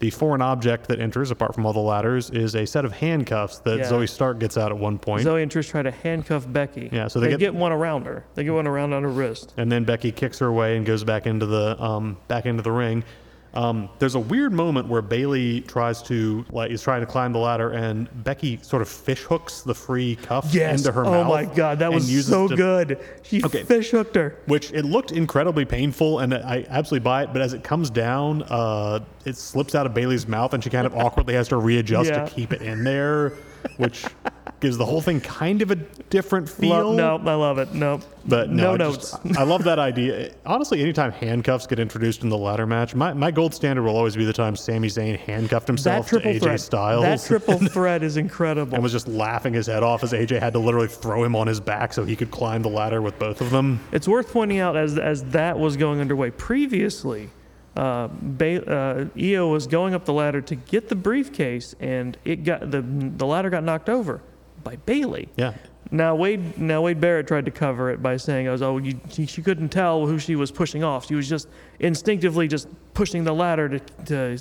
the foreign object that enters, apart from all the ladders, is a set of handcuffs that Yeah. Zoey Stark gets out at one point. Zoey and Trish try to handcuff Becky. Yeah, so they they, get- get, one around her. They get one around on her wrist. and then Becky kicks her away and goes back into the um, back into the ring. Um, there's a weird moment where Bayley tries to like is trying to climb the ladder, and Becky sort of fish hooks the free cuff into her oh mouth. Oh my god, that was so to- good. She Okay. fish hooked her. which it looked incredibly painful, and I absolutely buy it. But as it comes down, uh, it slips out of Bayley's mouth, and she kind of awkwardly has to readjust Yeah. to keep it in there, which gives the whole thing kind of a different Lo- feel. no, I love it. Nope. But no, no I just- I love that idea. Honestly, anytime handcuffs get introduced in the ladder match, my, my gold standard will always be the time Sami Zayn handcuffed himself to AJ threat. Styles. That triple threat is incredible. and was just laughing his head off as AJ had to literally throw him on his back so he could climb the ladder with both of them. It's worth pointing out as as that was going underway previously, uh, ba- uh, Io was going up the ladder to get the briefcase, and it got the the ladder got knocked over by Bayley. Yeah. Now Wade now Wade Barrett tried to cover it by saying, "I was oh you, she, she couldn't tell who she was pushing off. She was just instinctively just pushing the ladder to to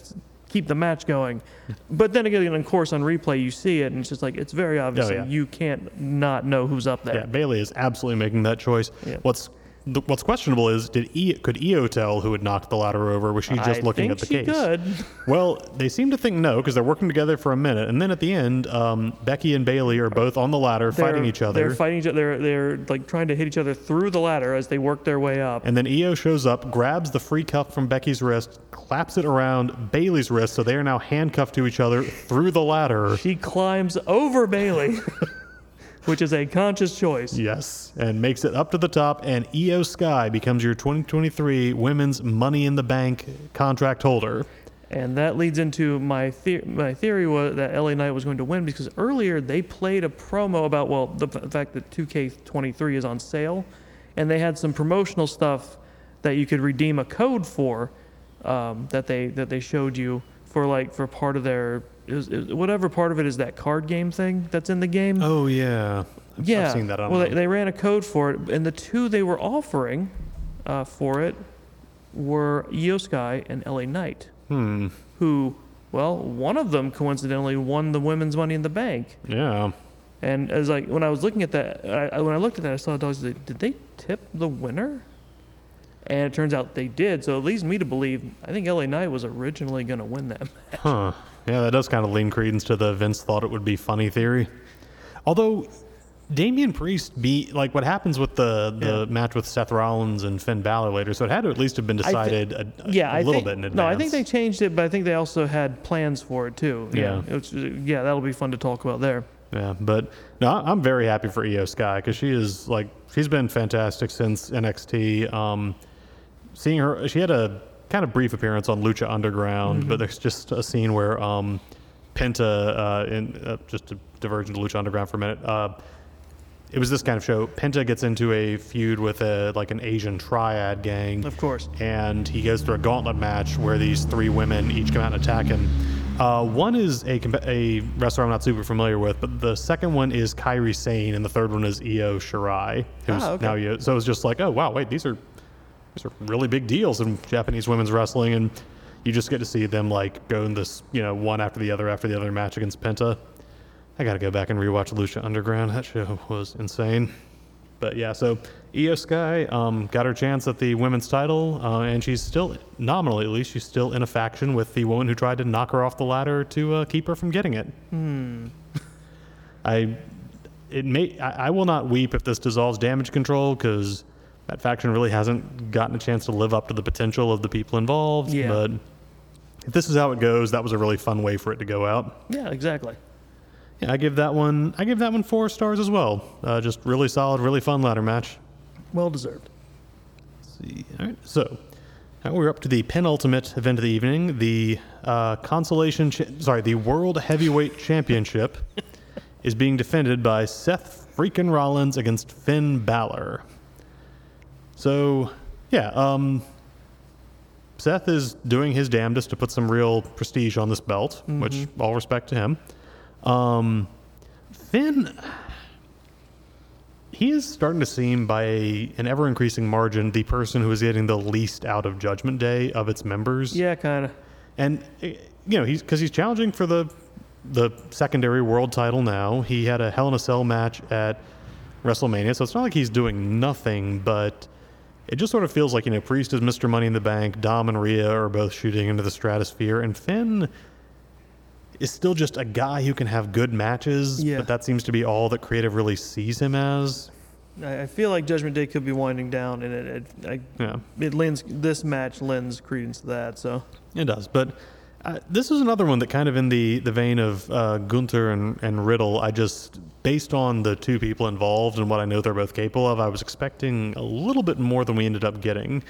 keep the match going." But then again, of course, on replay you see it, and it's just like it's very obvious Oh, yeah. you can't not know who's up there. Yeah, Bayley is absolutely making that choice. Yeah. What's the, what's questionable is did e, could Io tell who had knocked the ladder over? Was she just I looking at the she case? could. Well, they seem to think no because they're working together for a minute, and then at the end, um, Becky and Bayley are both on the ladder fighting They're- each other. They're fighting each other. They're, they're like trying to hit each other through the ladder as they work their way up. and then Io shows up, grabs the free cuff from Becky's wrist, claps it around Bayley's wrist, so they are now handcuffed to each other through the ladder. She climbs over Bayley, which is a conscious choice. Yes, and makes it up to the top, and Io Sky becomes your 2023 Women's Money in the Bank contract holder. And that leads into my the- my theory was that LA Knight was going to win because earlier they played a promo about well the f- fact that 2K23 is on sale, and they had some promotional stuff that you could redeem a code for um, that they that they showed you for like for part of their is, is, whatever part of it is that card game thing that's in the game. Oh yeah. I've- yeah, I've seen that well, they, they ran a code for it, and the two they were offering uh, for it were Io Sky and LA Knight, hmm. who, well, one of them coincidentally won the women's Money in the Bank. Yeah. And as like when I was looking at that, I, I- when I looked at that, I saw the dogs. Did they tip the winner? And it turns out they did. So it leads me to believe I think LA Knight was originally going to win that. Match. Huh. Yeah, that does kind of lean credence to the Vince thought it would be funny theory. Although Damian Priest beat like what happens with the the Yeah. match with Seth Rollins and Finn Balor later, so it had to at least have been decided a, a- yeah, a little think, bit in advance. No, I think they changed it, but I think they also had plans for it too. Yeah. Yeah, yeah, that'll be fun to talk about there. Yeah, but no, I'm very happy for Io Sky because she is like she's been fantastic since NXT. Um, seeing her, she had a kind of brief appearance on Lucha Underground, but there's just a scene where um, Penta, uh, in uh, just to diverge into Lucha Underground for a minute. Uh, it was this kind of show. Penta gets into a feud with a like an Asian triad gang Of course. and he goes through a gauntlet match where these three women each come out and attack him. Uh, one is a, a wrestler I'm not super familiar with, but the second one is Kairi Sane, and the third one is Io Shirai, who's Ah, okay. now Io. So it's just like, oh wow, wait, these are these are really big deals in Japanese women's wrestling, and you just get to see them like go in this, you know, one after the other after the other match against Penta. I got to go back and rewatch Lucha Underground. That show was insane. But yeah, so Io Sky um, got her chance at the women's title, uh, and she's still, nominally at least, she's still in a faction with the woman who tried to knock her off the ladder to uh, keep her from getting it. I, it may, I, I will not weep if this dissolves damage control because that faction really hasn't gotten a chance to live up to the potential of the people involved. Yeah. But if this is how it goes, that was a really fun way for it to go out. Yeah, exactly. Yeah, I give that one. I give that one four stars as well. Uh, just really solid, really fun ladder match. Well deserved. see. All right, so now we're up to the penultimate event of the evening, the uh, consolation. Cha- sorry, the World Heavyweight Championship is being defended by Seth freaking Rollins against Finn Balor. So, yeah, um, Seth is doing his damnedest to put some real prestige on this belt, which all respect to him. Um, Finn, he is starting to seem by an ever increasing margin the person who is getting the least out of Judgment Day of its members. Yeah, kind of. And eh, you know, he's because he's challenging for the the secondary world title now. He had a Hell in a Cell match at WrestleMania, so it's not like he's doing nothing, but it just sort of feels like you know, Priest is Mr. Money in the Bank, Dom and Rhea are both shooting into the stratosphere, and Finn is still just a guy who can have good matches, Yeah. but that seems to be all that creative really sees him as. I, feel like Judgment Day could be winding down, and it it, I, Yeah. it lends this match lends credence to that. So It does, but uh, this is another one that kind of in the, the vein of uh, Gunther and, and Riddle. I just, based on the two people involved and what I know they're both capable of, I was expecting a little bit more than we ended up getting.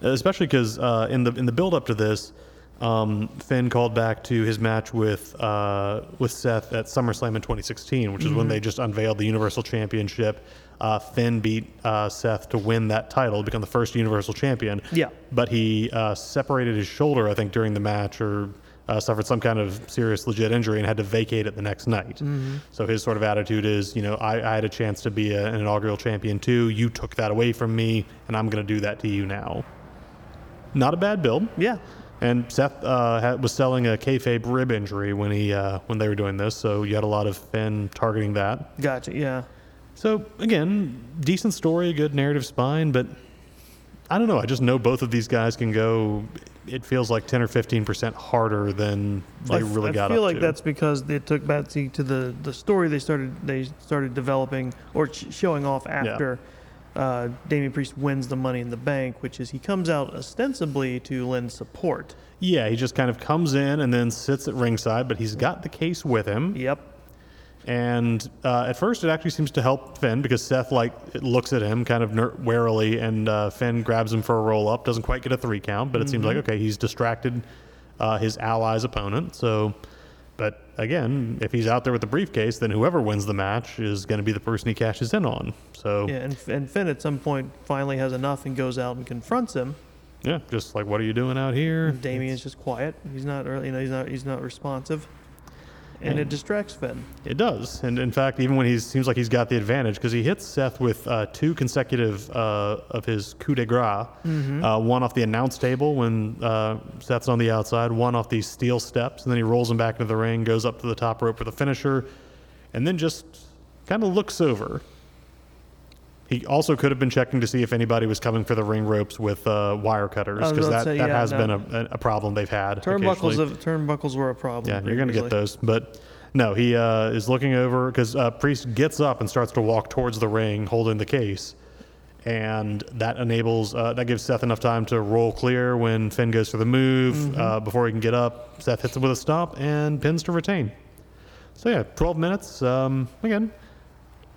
Especially because uh, in the in the build up to this, um, Finn called back to his match with uh, with Seth at SummerSlam in 2016, which is when they just unveiled the Universal Championship. Uh, Finn beat uh, Seth to win that title, become the first Universal Champion Yeah. but he uh, separated his shoulder, I think, during the match, or uh, suffered some kind of serious, legit injury, and had to vacate it the next night. So his sort of attitude is, you know, I, I had a chance to be a, an inaugural champion too. You took that away from me, and I'm going to do that to you now. Not a bad build. yeah, And Seth uh, had, was selling a kayfabe rib injury when he uh, when they were doing this, so you had a lot of Finn targeting that. gotcha. Yeah, So again, decent story, good narrative spine, but I don't know. I just know both of these guys can go. It feels like ten or fifteen percent harder than they I really I got I feel like to. that's because they took Betsy to the the story they started they started developing or sh- showing off after. Uh, Damian Priest wins the Money in the Bank, which is he comes out ostensibly to lend support. yeah, he just kind of comes in and then sits at ringside, but he's got the case with him. Yep. And uh, at first, it actually seems to help Finn because Seth like looks at him kind of ner- warily, and uh, Finn grabs him for a roll up. Doesn't quite get a three count, but it seems like okay, he's distracted uh, his ally's opponent. So, but again, if he's out there with the briefcase, then whoever wins the match is going to be the person he cashes in on. So Yeah, and, and Finn at some point finally has enough and goes out and confronts him. Yeah, just like what are you doing out here? Damian's just quiet. He's not really, you know, he's not he's not responsive, and it distracts Finn. It does, and in fact, even when he seems like he's got the advantage, because he hits Seth with uh, two consecutive uh, of his coup de grace. Uh, one off the announce table when uh, Seth's on the outside, one off these steel steps, and then he rolls him back into the ring, goes up to the top rope for the finisher, and then just kind of looks over. He also could have been checking to see if anybody was coming for the ring ropes with uh, wire cutters, because that, say, that yeah, has no. been a, a problem they've had. Turnbuckles of, turnbuckles were a problem. Yeah, you're going to get those. But no, he uh, is looking over because uh, Priest gets up and starts to walk towards the ring holding the case. And that enables, uh, that gives Seth enough time to roll clear when Finn goes for the move. Mm-hmm. Uh, before he can get up, Seth hits him with a stomp and pins to retain. So yeah, 12 minutes. Um, again,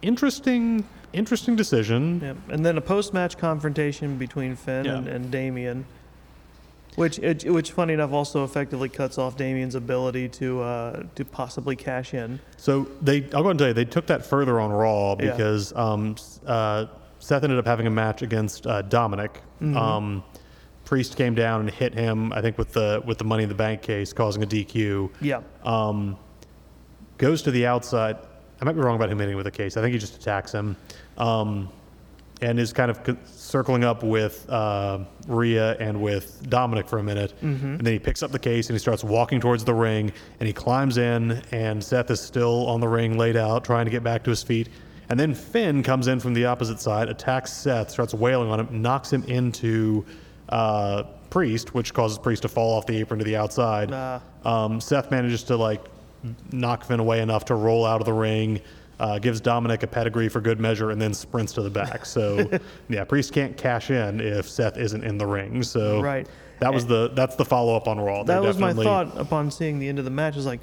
interesting, interesting decision. Yep. And then a post-match confrontation between Finn Yeah. and, and Damian, which it, which funny enough also effectively cuts off Damian's ability to uh, to possibly cash in. So they, I'll go and tell you, they took that further on Raw Yeah. because um, s- uh, Seth ended up having a match against uh, Dominic. Mm-hmm. Um, Priest came down and hit him, I think, with the with the Money in the Bank case, causing a DQ. Yeah. Um, goes to the outside. I might be wrong about him hitting with a case. I think he just attacks him, um, and is kind of c- circling up with uh, Rhea and with Dominic for a minute. And then he picks up the case and he starts walking towards the ring. And he climbs in, and Seth is still on the ring, laid out, trying to get back to his feet. And then Finn comes in from the opposite side, attacks Seth, starts wailing on him, knocks him into uh, Priest, which causes Priest to fall off the apron to the outside. Ah. Um, Seth manages to like knock Finn away enough to roll out of the ring, uh, gives Dominic a pedigree for good measure, and then sprints to the back. So yeah, Priest can't cash in if Seth isn't in the ring. So Right. that was the that's the follow up on Raw. That was my thought upon seeing the end of the match. Is like,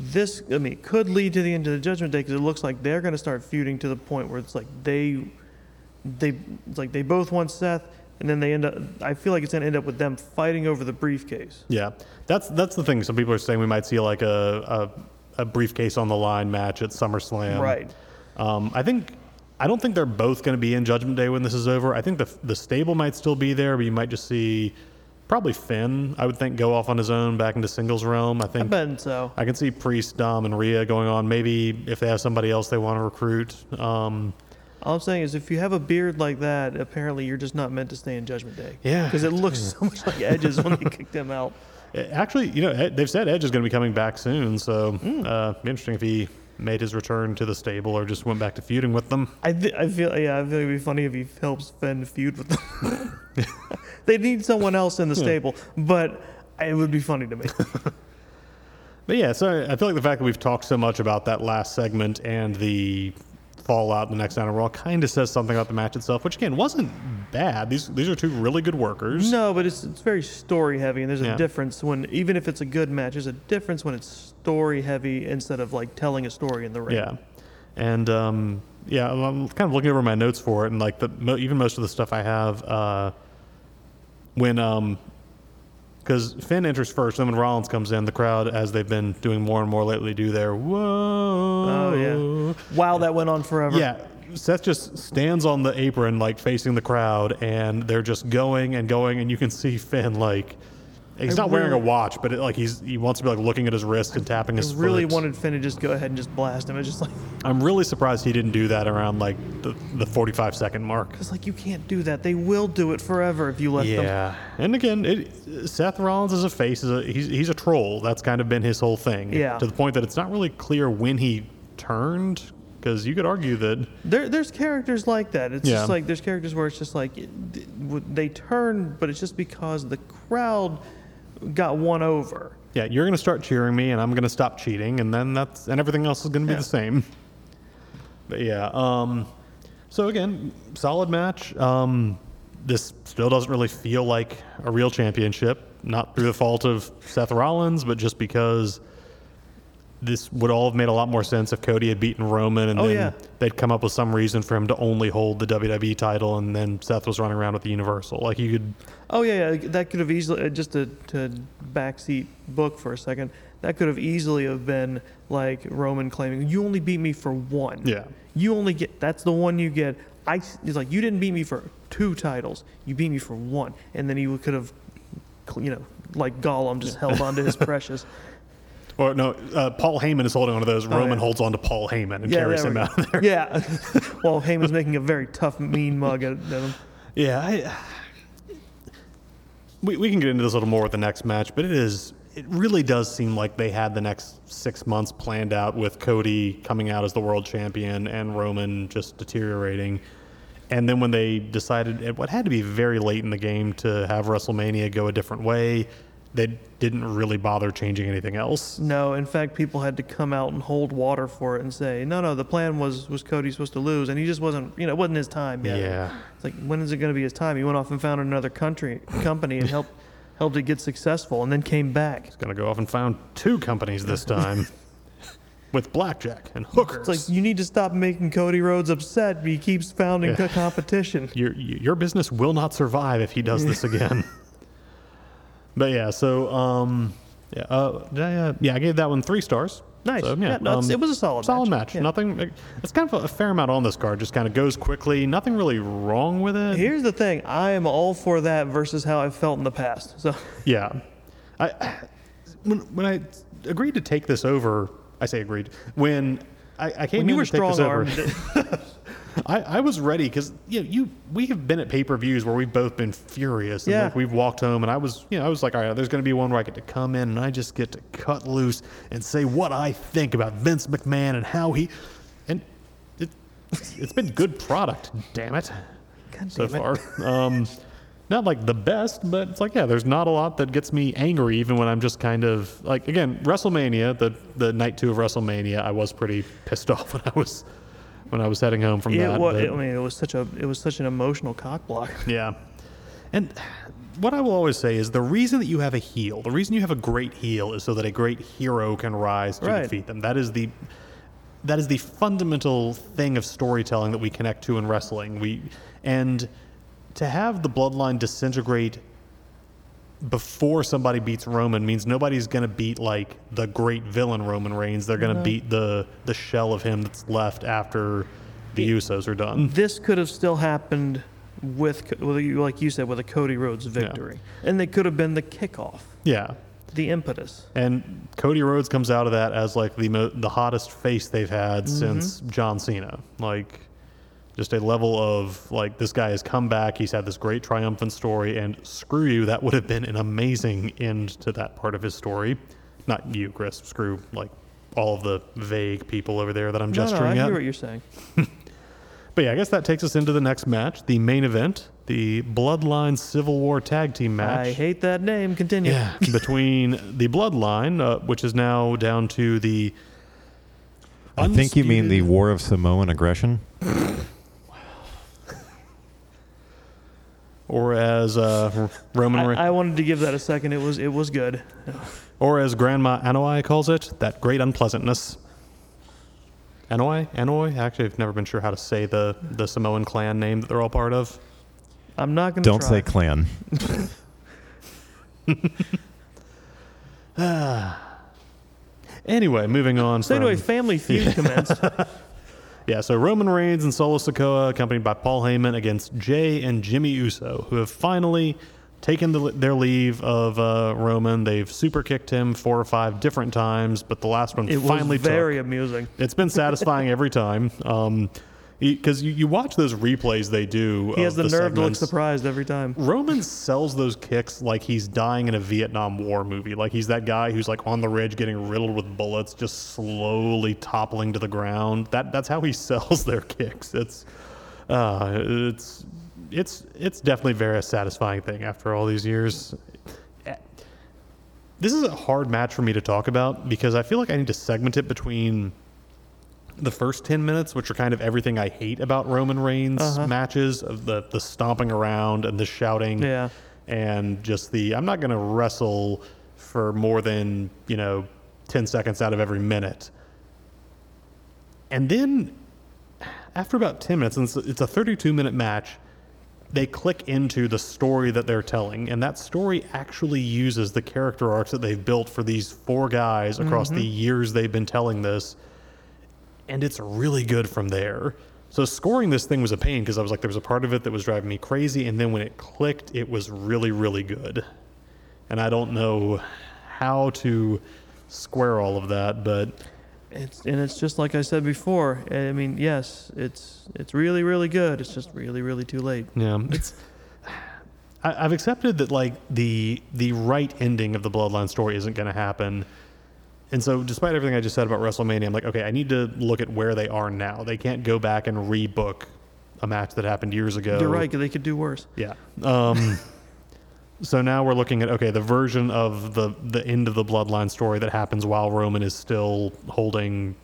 this. I mean, it could lead to the end of the Judgment Day because it looks like they're going to start feuding to the point where it's like they, they, it's like they both want Seth, and then they end up. I feel like it's going to end up with them fighting over the briefcase. Yeah, that's that's the thing. Some people are saying we might see like a a, a briefcase on the line match at SummerSlam. Right. Um, I think I don't think they're both going to be in Judgment Day when this is over. I think the the stable might still be there, but you might just see probably Finn. I would think go off on his own back into singles realm. I I think bet so. I can see Priest, Dom, and Rhea going on. Maybe if they have somebody else they want to recruit. Um, All I'm saying is, if you have a beard like that, apparently you're just not meant to stay in Judgment Day. Yeah. Because it looks so much like Edge's when they kicked him out. Actually, you know, they've said Edge is going to be coming back soon, so Hmm. uh, interesting if he made his return to the stable or just went back to feuding with them. I, th- I feel yeah, I feel it'd be funny if he helps Finn feud with them. they need someone else in the stable, but it would be funny to me. But yeah, so I feel like the fact that we've talked so much about that last segment and the fallout in the next on Raw kind of says something about the match itself, which again wasn't bad. These these are two really good workers. no, but it's it's very story heavy, and there's a Yeah. difference when even if it's a good match, there's a difference when it's story heavy instead of like telling a story in the ring. Yeah, and um, yeah, I'm- I'm kind of looking over my notes for it, and like the mo- even most of the stuff I have uh, when um. Because Finn enters first, then when Rollins comes in, the crowd, as they've been doing more and more lately, do their whoa. Oh yeah. Wow, that went on forever. Yeah, Seth just stands on the apron, like facing the crowd, and they're just going and going, and you can see Finn like he's I not wearing a really- watch, but it, like he's he wants to be like looking at his wrist and tapping I his. really foot. wanted Finn to just go ahead and just blast him. It's just like I'm really surprised he didn't do that around like the, the 45 second mark. it's like you can't do that. They will do it forever if you let them. Yeah, and again, it, Seth Rollins as a face is a he's he's a troll. That's kind of been his whole thing. Yeah. To the point that it's not really clear when he turned, because you could argue that There, there's characters like that. It's Yeah. just like there's characters where it's just like it- th- w- they turn, but it's just because the crowd got won over. yeah, you're gonna start cheering me, and I'm gonna stop cheating, and then that's and everything else is gonna be Yeah. the same. But yeah, um, so again, solid match. Um, this still doesn't really feel like a real championship, not through the fault of Seth Rollins, but just because this would all have made a lot more sense if Cody had beaten Roman, and Oh, then yeah. they'd come up with some reason for him to only hold the WWE title, and then Seth was running around with the Universal. Like you could, Oh yeah, yeah that could have easily uh, just to to backseat book for a second. That could have easily have been like Roman claiming, "You only beat me for one. Yeah. You only get that's the one you get." I it's like you didn't beat me for two titles. You beat me for one, and then he could have, you know, like Gollum, just held on to his precious. Or no, uh, Paul Heyman is holding on to those. Oh, Roman yeah. holds on to Paul Heyman and Yeah, carries there him we out of there. Yeah. While Heyman's making a very tough, mean mug at, at him. Yeah, I, we we can get into this a little more with the next match, but it is it really does seem like they had the next six months planned out with Cody coming out as the world champion and Roman just deteriorating. And then when they decided it what had to be very late in the game to have WrestleMania go a different way, they didn't really bother changing anything else. No, in fact, people had to come out and hold water for it and say, no, no, the plan was was Cody supposed to lose, and he just wasn't, you know, it wasn't his time yet. Yeah. It's like, when is it going to be his time? He went off and found another country company and helped helped it get successful, and then came back. He's Gonna go off and found two companies this time with blackjack and hookers. It's like you need to stop making Cody Rhodes upset. He keeps founding Yeah. competition. your your business will not survive if he does this again. But yeah, so um, yeah, uh, did I, uh, yeah, I gave that one three stars. Nice. So, Yeah, no, um, it was a solid solid match. match. Yeah. Nothing. It's kind of a fair amount on this card. Just kind of goes quickly. Nothing really wrong with it. Here's the thing: I am all for that versus how I felt in the past. So Yeah, I when when I agreed to take this over, I say agreed when I, I came when you were strong over. armed, I, I was ready because you know, you we have been at pay per views where we've both been furious and Yeah. like we've walked home and I was you know I was like all right there's going to be one where I get to come in and I just get to cut loose and say what I think about Vince McMahon and how he and it it's been good product damn it God so damn it. far um not like the best but it's like yeah there's not a lot that gets me angry even when I'm just kind of like again WrestleMania the the night two of WrestleMania I was pretty pissed off when I was when I was heading home from it that but- I mean, it was such a it was such an emotional cock block. yeah. And what I will always say is the reason that you have a heel, the reason you have a great heel is so that a great hero can rise to Right. defeat them. That is the that is the fundamental thing of storytelling that we connect to in wrestling. We and to have the bloodline disintegrate before somebody beats Roman means nobody's going to beat like the great villain Roman Reigns. They're going to beat the the shell of him that's left after the Usos are done. This could have still happened with, like you said, with a Cody Rhodes victory, and they could have been the kickoff, Yeah. the impetus. And Cody Rhodes comes out of that as like the mo- the hottest face they've had Mm-hmm. since John Cena. Like just a level of like this guy has come back. He's had this great triumphant story, and screw you, that would have been an amazing end to that part of his story. Not you, Chris. Screw like all of the vague people over there that I'm No, no, I gesturing hear at. what you're saying. But yeah, I guess that takes us into the next match, the main event, the Bloodline Civil War Tag Team match. I hate that name. Continue. Yeah, between the bloodline, uh, which is now down to the. I think you mean the War of Samoan Aggression. or as uh, Roman, I, I wanted to give that a second. It was it was good. or as Grandma Anoi calls it, that great unpleasantness. Anoi, Anoi. Actually, I've never been sure how to say the the Samoan clan name that they're all part of. I'm not going to Don't try. say clan. Anyway, moving on. So from, anyway, Family Feud commenced. Yeah, so Roman Reigns and Solo Sikoa, accompanied by Paul Heyman, against Jey and Jimmy Uso, who have finally taken the, their leave of uh, Roman. They've super kicked him four or five different times, but the last one finally It was finally very took. amusing. It's been satisfying every time. Um, because you, you watch those replays they do. He has of the, nerve to look surprised every time. Roman sells those kicks like he's dying in a Vietnam War movie. Like he's that guy who's like on the ridge getting riddled with bullets, just slowly toppling to the ground. That that's how he sells their kicks. It's uh, it's it's it's definitely very satisfying thing after all these years. This is a hard match for me to talk about because I feel like I need to segment it between the first 10 minutes, which are kind of everything I hate about Roman Reigns Uh-huh. matches of the, the stomping around and the shouting Yeah. and just the I'm not going to wrestle for more than, you know, 10 seconds out of every minute. And then after about 10 minutes, and it's, it's a 32 minute match, they click into the story that they're telling. And that story actually uses the character arcs that they've built for these four guys across the years they've been telling this. And it's really good from there. So scoring this thing was a pain because I was like, there was a part of it that was driving me crazy, and then when it clicked, it was really, really good. And I don't know how to square all of that, but It's and it's just like I said before. Eh, I mean, yes, it's it's really really good. It's just really really too late. yeah, it's. I, I've accepted that like the the right ending of the Bloodline story isn't going to happen, and so despite everything I just said about WrestleMania, I'm like, okay, I need to look at where they are now. They can't go back and rebook a match that happened years ago. You're right. They could do worse. Yeah. Um, so now we're looking at okay, the version of the the end of the bloodline story that happens while Roman is still holding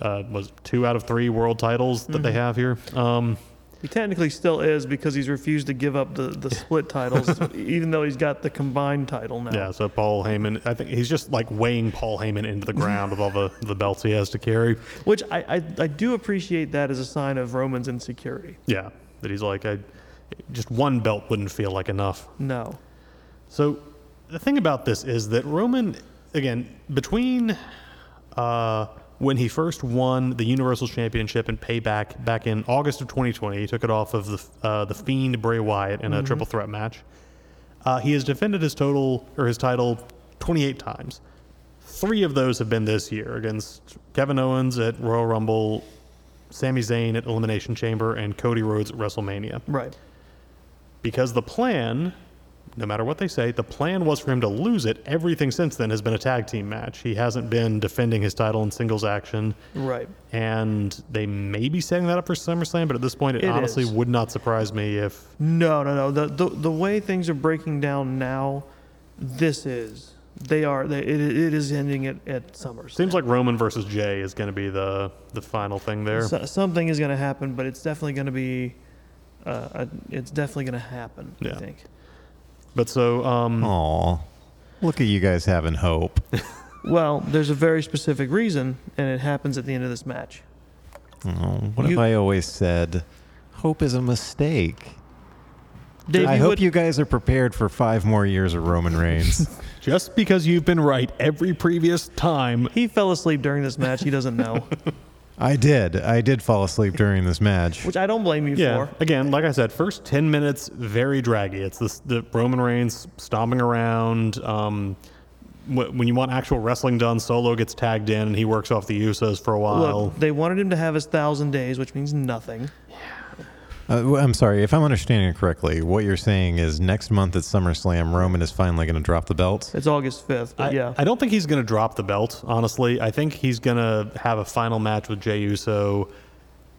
uh, was two out of three world titles that they have here. Um, He technically still is because he's refused to give up the, the split titles, even though he's got the combined title now. yeah. So Paul Heyman, I think he's just like weighing Paul Heyman into the ground with all the the belts he has to carry. Which I, I, I do appreciate that as a sign of Roman's insecurity. Yeah. That he's like, I just one belt wouldn't feel like enough. No. So the thing about this is that Roman, again, between uh, when he first won the Universal Championship and Payback back in August of 2020, he took it off of the uh, the Fiend Bray Wyatt in a triple threat match. Uh, he has defended his total or his title 28 times. Three of those have been this year against Kevin Owens at Royal Rumble, Sami Zayn at Elimination Chamber, and Cody Rhodes at WrestleMania Right. because the plan, no matter what they say, the plan was for him to lose it. Everything since then has been a tag team match. He hasn't been defending his title in singles action, Right. and they may be setting that up for SummerSlam. But at this point, it, It honestly is. would not surprise me if No, no, no. The, the the way things are breaking down now, this is they are they, it, it is ending at at SummerSlam. seems like Roman versus Jey is going to be the the final thing there. So, something is going to happen, but it's definitely going to be. Uh, it's definitely going to happen. Yeah. I think. But so, um, Aw. Look at you guys having hope. Well, there's a very specific reason, and it happens at the end of this match. Oh, what have I always said? Hope is a mistake. Dave, I you hope would- you guys are prepared for five more years of Roman Reigns. just because you've been right every previous time, He fell asleep during this match. He doesn't know, I did. I did fall asleep during this match. which I don't blame you Yeah. for. Again, like I said, first 10 minutes, very draggy. It's this, the Roman Reigns stomping around. Um, wh- when you want actual wrestling done, Solo gets tagged in and he works off the Usos for a while. Look, they wanted him to have his thousand days, which means nothing. Uh, w- I'm sorry, if I'm understanding it correctly, what you're saying is next month at SummerSlam, Roman is finally going to drop the belt. It's August fifth, but I, yeah, I don't think he's going to drop the belt, honestly. I think he's going to have a final match with Jey Uso,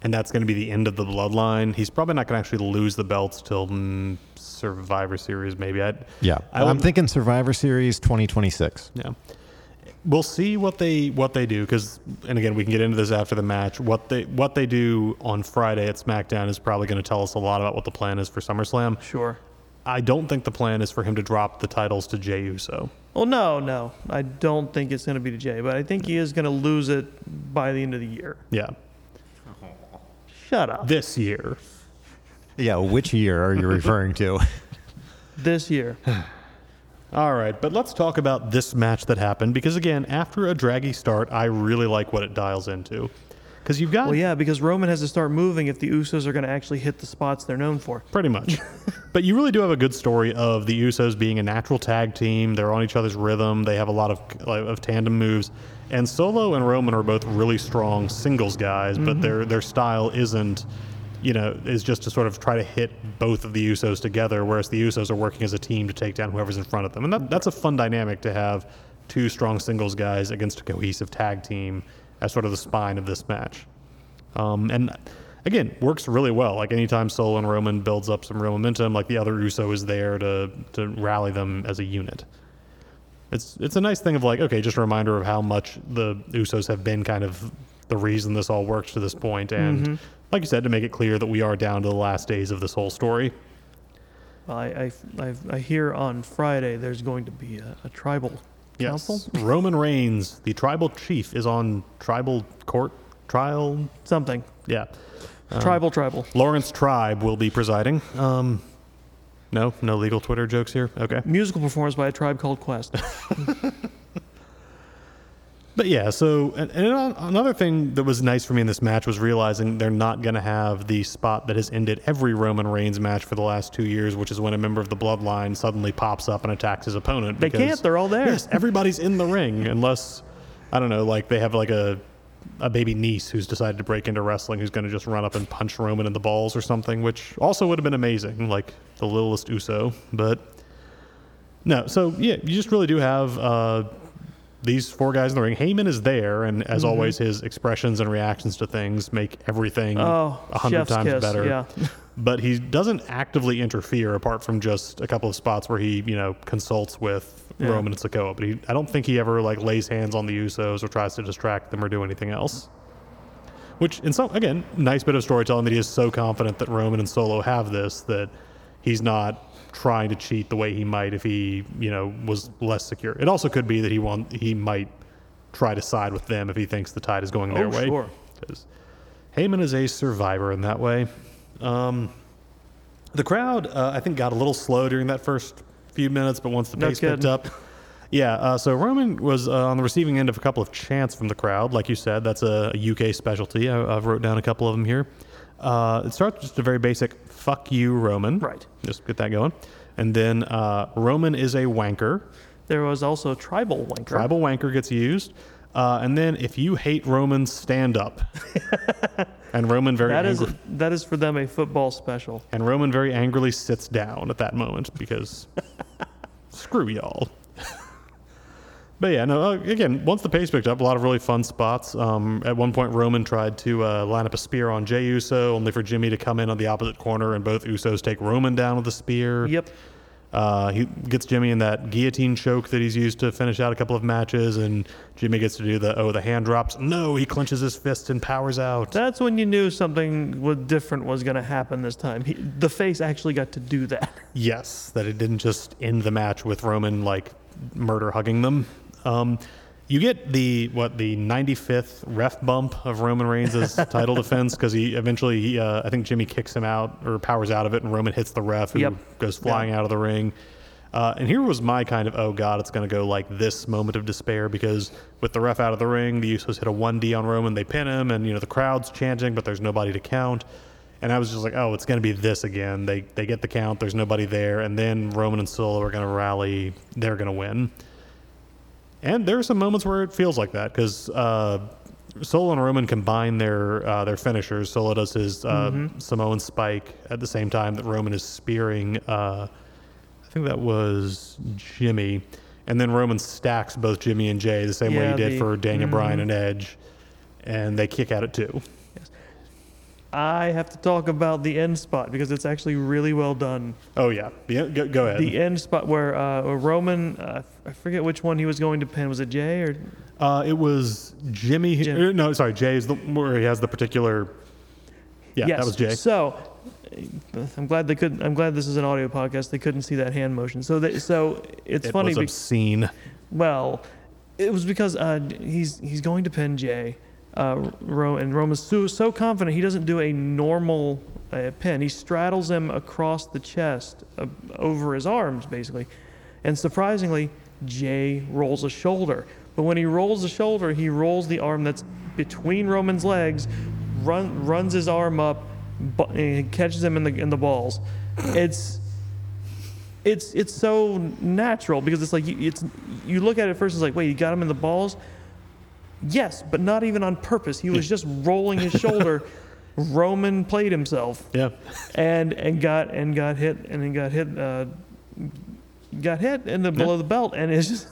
and that's going to be the end of the bloodline. He's probably not going to actually lose the belts till mm, Survivor Series, maybe. I, Yeah, I I'm thinking Survivor Series 2026. Yeah. We'll see what they what they do because, and again, we can get into this after the match. What they what they do on Friday at SmackDown is probably going to tell us a lot about what the plan is for SummerSlam. sure. I don't think the plan is for him to drop the titles to Jey Uso. Well, no, no, I don't think it's going to be to Jey, but I think he is going to lose it by the end of the year. Yeah, Shut up. this year. Yeah, which year are you referring to? This year. All right, but let's talk about this match that happened because again, after a draggy start, I really like what it dials into. Because you've got Well, yeah, because Roman has to start moving if the Usos are going to actually hit the spots they're known for. Pretty much. but you really do have a good story of the Usos being a natural tag team. They're on each other's rhythm. They have a lot of of tandem moves. And Solo and Roman are both really strong singles guys, but mm-hmm. their their style isn't, you know, is just to sort of try to hit both of the Usos together, whereas the Usos are working as a team to take down whoever's in front of them. And that, that's a fun dynamic to have two strong singles guys against a cohesive tag team as sort of the spine of this match. Um, and again, works really well. Like anytime Solo and Roman builds up some real momentum, like the other Uso is there to to rally them as a unit. It's it's a nice thing of like, okay, just a reminder of how much the Usos have been kind of the reason this all works to this point, and like you said, to make it clear that we are down to the last days of this whole story. Well, I, I, I, I hear on Friday there's going to be a, a tribal council, Yes, Roman Reigns, the tribal chief, is on tribal court trial. something. Yeah, tribal, tribal. Lawrence Tribe will be presiding. Um, no, no legal Twitter jokes here. Okay. Musical performance by a tribe called Quest. But yeah, so and, and another thing that was nice for me in this match was realizing they're not going to have the spot that has ended every Roman Reigns match for the last two years, which is when a member of the Bloodline suddenly pops up and attacks his opponent. They because- can't, they're all there. Yes, everybody's in the ring unless I don't know, like they have like a a baby niece who's decided to break into wrestling who's going to just run up and punch Roman in the balls or something, which also would have been amazing, like the littlest Uso. But no, so yeah, you just really do have uh, these four guys in the ring. Heyman is there, and as Mm-hmm. always, his expressions and reactions to things make everything a Oh, hundred times kiss, better. yeah. But he doesn't actively interfere, apart from just a couple of spots where he, you know, consults with Yeah. Roman and Sikoa. But he, I don't think he ever like lays hands on the Usos or tries to distract them or do anything else. Which, in some again, nice bit of storytelling that he is so confident that Roman and Solo have this that he's not trying to cheat the way he might if he, you know, was less secure. It also could be that he want he might try to side with them if he thinks the tide is going their Oh, way. sure. Because Heyman is a survivor in that way. Um, the crowd, uh, I think, got a little slow during that first few minutes, but once the No pace picked up, yeah. Uh, so Roman was uh, on the receiving end of a couple of chants from the crowd, like you said. That's a, a UK specialty. I, I've wrote down a couple of them here. Uh, it starts just a very basic "fuck you, Roman." Right. Just get that going, and then uh, Roman is a wanker. There was also tribal wanker. Tribal wanker gets used. Uh, and then if you hate Roman, stand up. and Roman very That is that is for them a football special. and Roman very angrily sits down at that moment because screw y'all. But yeah, no. Uh, again, once the pace picked up, a lot of really fun spots. Um, at one point, Roman tried to uh, line up a spear on Jey Uso, only for Jimmy to come in on the opposite corner, and both Usos take Roman down with a spear. Yep. Uh, he gets Jimmy in that guillotine choke that he's used to finish out a couple of matches, and Jimmy gets to do the oh the hand drops. No, he clenches his fist and powers out. That's when you knew something was different was going to happen this time. He, the face actually got to do that. Yes, that it didn't just end the match with Roman like murder hugging them. Um, you get the what the 95th ref bump of Roman Reigns' title defense because he eventually he, uh, I think Jimmy kicks him out or powers out of it and Roman hits the ref who Yep. goes flying out of the ring. Uh, and here was my kind of oh god it's going to go like this moment of despair because with the ref out of the ring the Usos hit a 1D on Roman. They pin him and you know the crowd's chanting but there's nobody to count. And I was just like oh it's going to be this again. They they get the count. There's nobody there. And then Roman and Solo are going to rally. They're going to win and there are some moments where it feels like that because uh, Solo and Roman combine their uh, their finishers. Solo does his uh, Samoan spike at the same time that Roman is spearing. Uh, I think that was Jimmy, and then Roman stacks both Jimmy and Jey the same way he did the- for Daniel Bryan and Edge, and they kick at it too. I have to talk about the end spot because it's actually really well done. Oh yeah, the, go, go ahead. The end spot where uh, Roman, uh, I forget which one he was going to pin. Was it Jey or Uh, it was Jimmy. Jim. er, No, sorry, Jey is the where he has the particular. Yeah, yes. that was Jey. So, I'm glad they couldn't. I'm glad this is an audio podcast. They couldn't see that hand motion. So, they, so it's it funny. was be- obscene. well, it was because uh, he's he's going to pin Jey, uh, and Roman's so, so confident he doesn't do a normal uh, pin. He straddles him across the chest, uh, over his arms, basically, and surprisingly, Jey rolls a shoulder. But when he rolls the shoulder, he rolls the arm that's between Roman's legs, run, runs his arm up, and catches him in the in the balls. It's it's it's so natural because it's like you, it's you look at it first it's like wait you got him in the balls yes but not even on purpose he was just rolling his shoulder roman played himself Yeah. and and got and got hit and then got hit uh, got hit in the below the belt and it's just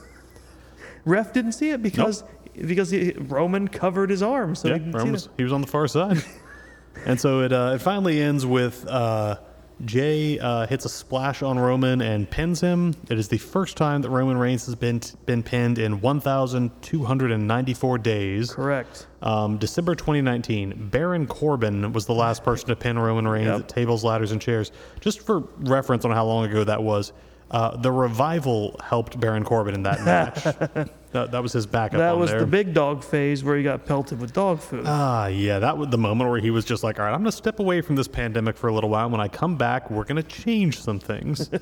ref didn't see it because because he, roman covered his arm so yeah, he didn't see Roman it. was, he was on the far side. and so it uh, it finally ends with uh, Jey uh, hits a splash on Roman and pins him. It is the first time that Roman Reigns has been been pinned in 1,294 days. correct Um, December 2019, Baron Corbin was the last person to pin Roman Reigns Yep. at tables, ladders, and chairs. Just for reference on how long ago that was, uh, the revival helped Baron Corbin in that match. that, that was his backup. that on was there. the big dog phase where he got pelted with dog food Ah, yeah, that was the moment where he was just like, "All right, I'm going to step away from this pandemic for a little while. When I come back, we're going to change some things."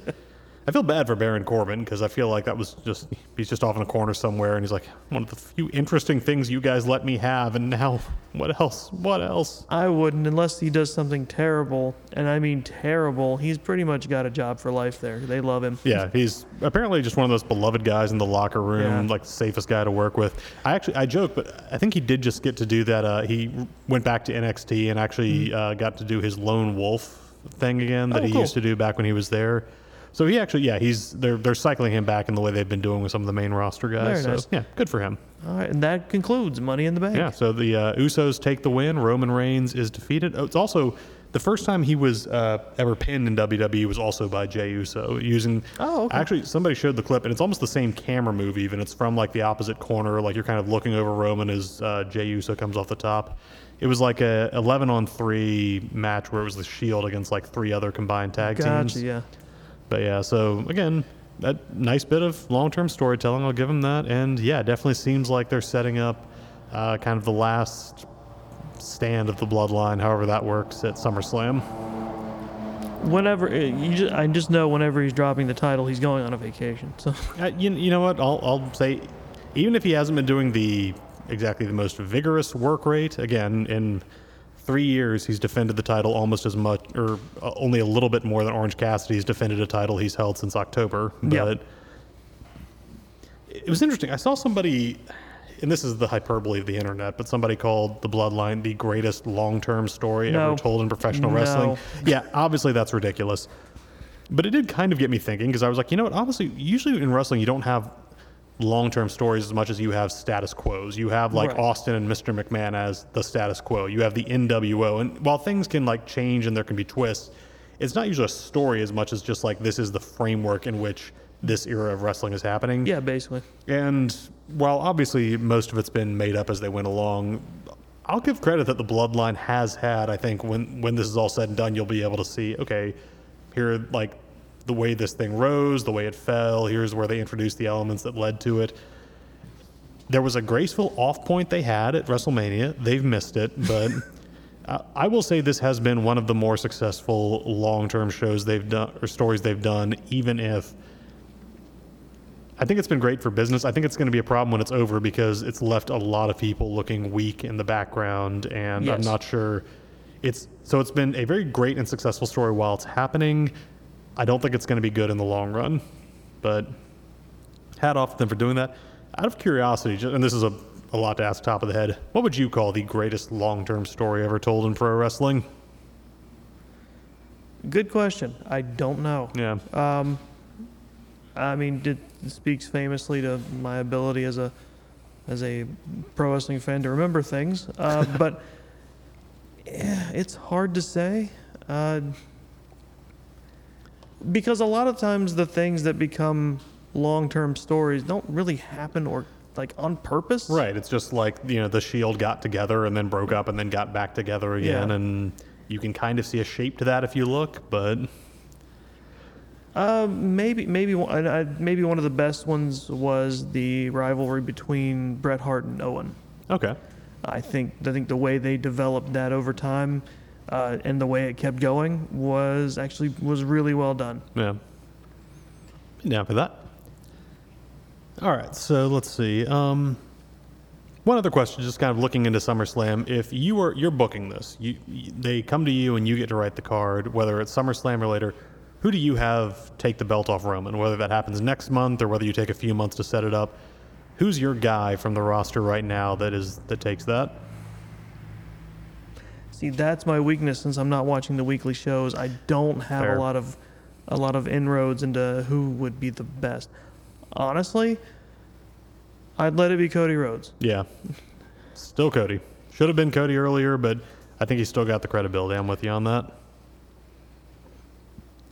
I feel bad for Baron Corbin because I feel like that was just he's just off in a corner somewhere, and he's like one of the few interesting things you guys let me have, and now what else? What else? I wouldn't unless he does something terrible, and I mean terrible. He's pretty much got a job for life there. They love him. Yeah, he's apparently just one of those beloved guys in the locker room, Yeah. like the safest guy to work with. I actually I joke, but I think he did just get to do that. Uh, he went back to NXT and actually uh, got to do his lone wolf thing again that Mm-hmm. Oh, he cool. used to do back when he was there. So he actually, yeah, he's they're they're cycling him back in the way they've been doing with some of the main roster guys. Very so nice. yeah, good for him. All right, and that concludes Money in the Bank. Yeah, so the uh, Usos take the win. Roman Reigns is defeated. Oh, It's also the first time he was uh, ever pinned in WWE was also by Jey Uso using. Oh, okay. Actually, somebody showed the clip, and it's almost the same camera move. Even it's from like the opposite corner, like you're kind of looking over Roman as uh, Jey Uso comes off the top. It was like a 11 on three match where it was the Shield against like three other combined tag teams. Gotcha. Yeah. But yeah, so again, a nice bit of long-term storytelling. I'll give them that, and yeah, definitely seems like they're setting up uh, kind of the last stand of the bloodline, however that works at SummerSlam. Whenever uh, you just, I just know whenever he's dropping the title, he's going on a vacation. So Uh, you, you know what? I'll, I'll say, even if he hasn't been doing the exactly the most vigorous work rate, again in three years he's defended the title almost as much, or uh, only a little bit more than Orange Cassidy's defended a title he's held since October. But it was interesting. I saw somebody, and this is the hyperbole of the internet, but somebody called the Bloodline the greatest long-term story No. ever told in professional No. wrestling. Yeah, obviously that's ridiculous. But it did kind of get me thinking because I was like, you know what? Honestly, usually in wrestling, you don't have long term stories as much as you have status quos. You have like Right. Austin and Mr. McMahon as the status quo. You have the NWO. And while things can like change and there can be twists, it's not usually a story as much as just like this is the framework in which this era of wrestling is happening. yeah, basically. And while obviously most of it's been made up as they went along, I'll give credit that the bloodline has had, I think, when when this is all said and done, you'll be able to see, okay, here like the way this thing rose, the way it fell, here's where they introduced the elements that led to it. There was a graceful off point they had at WrestleMania. They've missed it, but uh, I will say this has been one of the more successful long term shows they've done or stories they've done, even if I think it's been great for business. I think it's going to be a problem when it's over because it's left a lot of people looking weak in the background, and I'm not sure. It's so it's been a very great and successful story while it's happening. I don't think it's going to be good in the long run, but hat off to them for doing that. Out of curiosity, and this is a, a lot to ask top of the head, what would you call the greatest long-term story ever told in pro wrestling? Good question. I don't know. Yeah, Um, I mean, it speaks famously to my ability as a as a pro wrestling fan to remember things. Uh, but yeah, it's hard to say uh, because a lot of times the things that become long term stories don't really happen or like on purpose. Right. It's just like, you know, the Shield got together and then broke up and then got back together again. Yeah. And you can kind of see a shape to that if you look, but Uh, maybe maybe one I, I- maybe one of the best ones was the rivalry between Bret Hart and Owen. okay. I think I think the way they developed that over time, uh, and the way it kept going was actually was really well done. Yeah. Been down for that. All right. So let's see. Um, one other question, just kind of looking into SummerSlam. If you were you're booking this, you, you they come to you and you get to write the card, whether it's SummerSlam or later. Who do you have take the belt off Roman? Whether that happens next month or whether you take a few months to set it up. Who's your guy from the roster right now that is that takes that? See, that's my weakness since I'm not watching the weekly shows. I don't have Fair. a lot of a lot of inroads into who would be the best. Honestly, I'd let it be Cody Rhodes. Yeah. Still Cody. Should have been Cody earlier, but I think he's still got the credibility. I'm with you on that.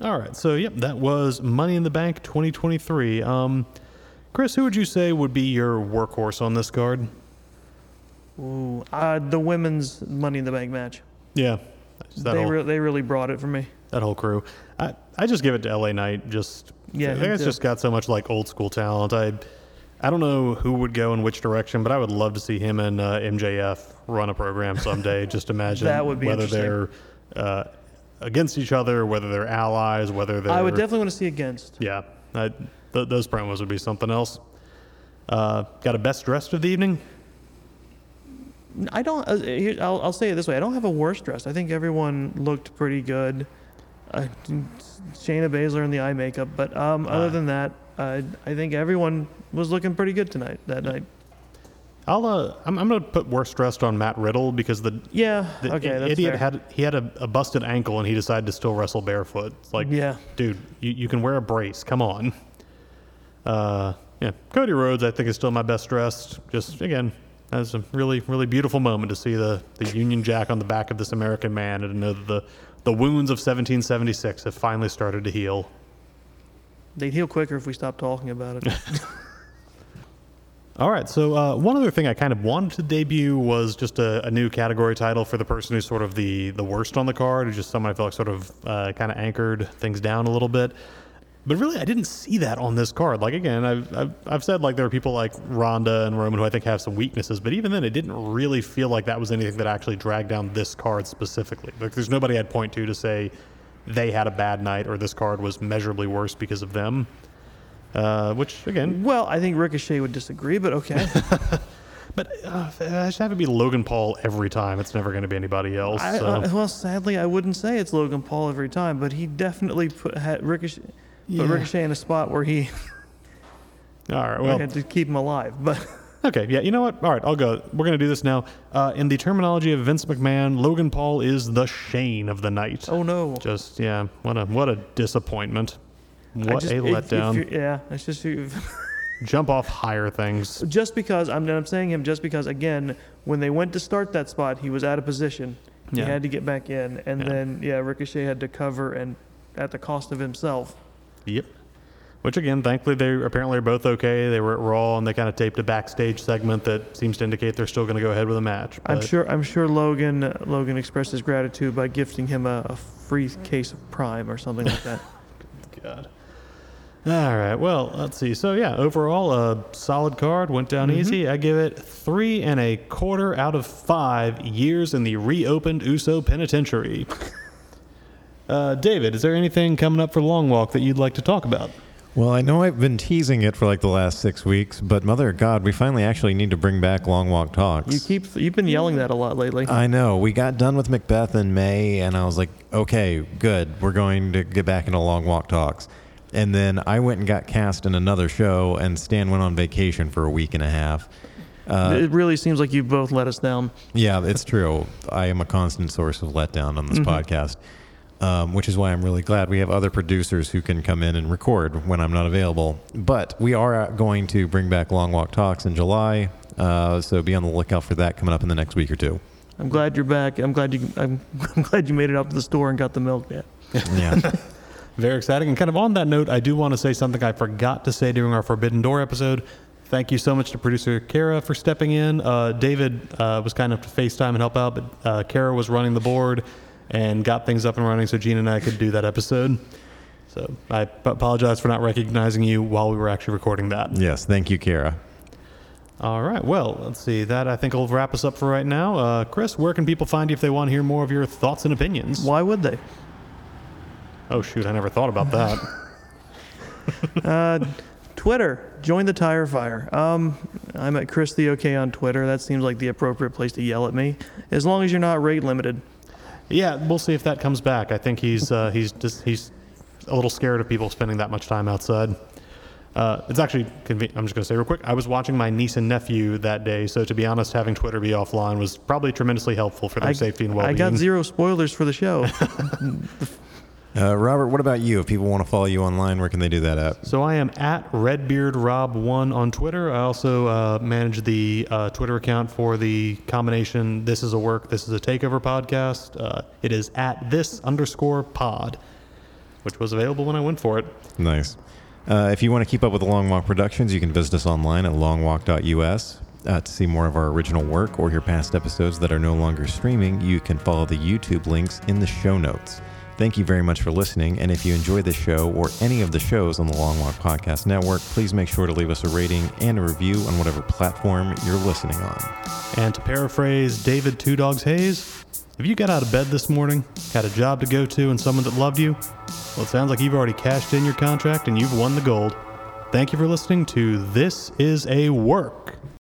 All right. So, yep, that was Money in the Bank 2023. Um, Chris, who would you say would be your workhorse on this card? Ooh, uh, the women's Money in the Bank match. Yeah. That, They whole, re- they really brought it for me. that whole crew. I, I just give it to LA Knight. Just Yeah, I think it's too. just got so much like old school talent. I I don't know who would go in which direction, but I would love to see him and uh, MJF run a program someday. just imagine That would be whether they're uh, against each other, whether they're allies, whether they're I would definitely want to see against. yeah, I, th- those promos would be something else. Uh, got a best dressed of the evening. I don't. Uh, here, I'll, I'll say it this way: I don't have a worst dress. I think everyone looked pretty good. Uh, Shayna Baszler in the eye makeup, but um, other Ah. than that, uh, I think everyone was looking pretty good tonight. That night. I'll uh, I'm, I'm gonna put worst dressed on Matt Riddle because the Yeah. The okay. i- That's idiot fair. had he had a, a busted ankle and he decided to still wrestle barefoot. It's like, Yeah. dude, you, you can wear a brace. Come on. Uh, yeah, Cody Rhodes I think is still my best dressed. Just again, that's a really really beautiful moment to see the the Union Jack on the back of this American man and to know that the the wounds of 1776 have finally started to heal. They'd heal quicker if we stopped talking about it. All right, so uh, one other thing I kind of wanted to debut was just a, a new category title for the person who's sort of the the worst on the card, who's just someone I feel like sort of uh, kind of anchored things down a little bit. But really, I didn't see that on this card. Like again, I've, I've I've said like there are people like Ronda and Roman who I think have some weaknesses, but even then, it didn't really feel like that was anything that actually dragged down this card specifically. Like there's nobody I'd point to to say they had a bad night or this card was measurably worse because of them. Uh, which again, well, I think Ricochet would disagree, but okay. But uh, it should have to be Logan Paul every time. It's never going to be anybody else. I, uh, well, sadly, I wouldn't say it's Logan Paul every time, but he definitely put had Ricochet, Yeah. put Ricochet in a spot where he All right. Well, had to keep him alive. But okay. Yeah. You know what? All right. I'll go. We're going to do this now. Uh, in the terminology of Vince McMahon, Logan Paul is the Shane of the night. oh no, Just yeah. What a what a disappointment. I What just- a if- if letdown. you- yeah, it's just you- Jump off higher things. just because I'm, I'm saying him just because again, when they went to start that spot, he was out of position. He Yeah. had to get back in, and Yeah. then yeah, Ricochet had to cover and at the cost of himself. Yep. Which again, thankfully they apparently are both okay. They were at Raw and they kind of taped a backstage segment that seems to indicate they're still going to go ahead with a match. I'm but- sure. I'm sure Logan uh, Logan expressed his gratitude by gifting him a, a free case of Prime or something like that. God. All right. Well, let's see. So yeah, overall, a solid card went down easy. I give it three and a quarter out of five years in the reopened USO Penitentiary. Uh, David, is there anything coming up for Long Walk that you'd like to talk about? Well, I know I've been teasing it for like the last six weeks, but Mother of God, we finally actually need to bring back Long Walk Talks. You keep. You've been yelling that a lot lately. I know. We got done with Macbeth in May, and I was like, okay, good. We're going to get back into Long Walk Talks. And then I went and got cast in another show, and Stan went on vacation for a week and a half. Uh, it really seems like you both let us down. yeah, it's true. I am a constant source of letdown on this podcast, um, which is why I'm really glad we have other producers who can come in and record when I'm not available. But we are going to bring back Long Walk Talks in July, uh, so be on the lookout for that coming up in the next week or two. I'm glad you're back. I'm glad you. I'm, I'm glad you made it out to the store and got the milk. Yeah. Yeah. Very exciting. And kind of on that note, I do want to say something I forgot to say during our Forbidden Door episode. Thank you so much to producer Kara for stepping in. Uh, David uh, was kind enough to FaceTime and help out, but uh, Kara was running the board and got things up and running so Gene and I could do that episode. So I apologize for not recognizing you while we were actually recording that. yes. Thank you, Kara. All right. Well, let's see. That I think will wrap us up for right now. Uh, Chris, where can people find you if they want to hear more of your thoughts and opinions? Why would they? Oh, shoot. I never thought about that. Uh, Twitter. Join the tire fire. Um, I'm at Chris the OK on Twitter. That seems like the appropriate place to yell at me, as long as you're not rate limited. Yeah, we'll see if that comes back. I think he's uh, he's just he's a little scared of people spending that much time outside. Uh, it's actually conven- I'm just going to say real quick. I was watching my niece and nephew that day, so to be honest, having Twitter be offline was probably tremendously helpful for their I, safety and well-being. I got zero spoilers for the show. Uh, Robert, what about you? If people want to follow you online, where can they do that at? So I am at RedbeardRob1 on Twitter. I also uh, manage the uh, Twitter account for the combination This Is a Work, This Is a Takeover podcast. Uh, it is at this underscore pod, which was available when I went for it. Nice. Uh, if you want to keep up with Long Walk Productions, you can visit us online at longwalk.us. Uh, to see more of our original work or hear past episodes that are no longer streaming, you can follow the YouTube links in the show notes. Thank you very much for listening. And if you enjoy this show or any of the shows on the Long Walk Podcast Network, please make sure to leave us a rating and a review on whatever platform you're listening on. And to paraphrase David Two Dogs Hayes, If you got out of bed this morning, had a job to go to, and someone that loved you, well, it sounds like you've already cashed in your contract and you've won the gold. Thank you for listening to This Is a Work.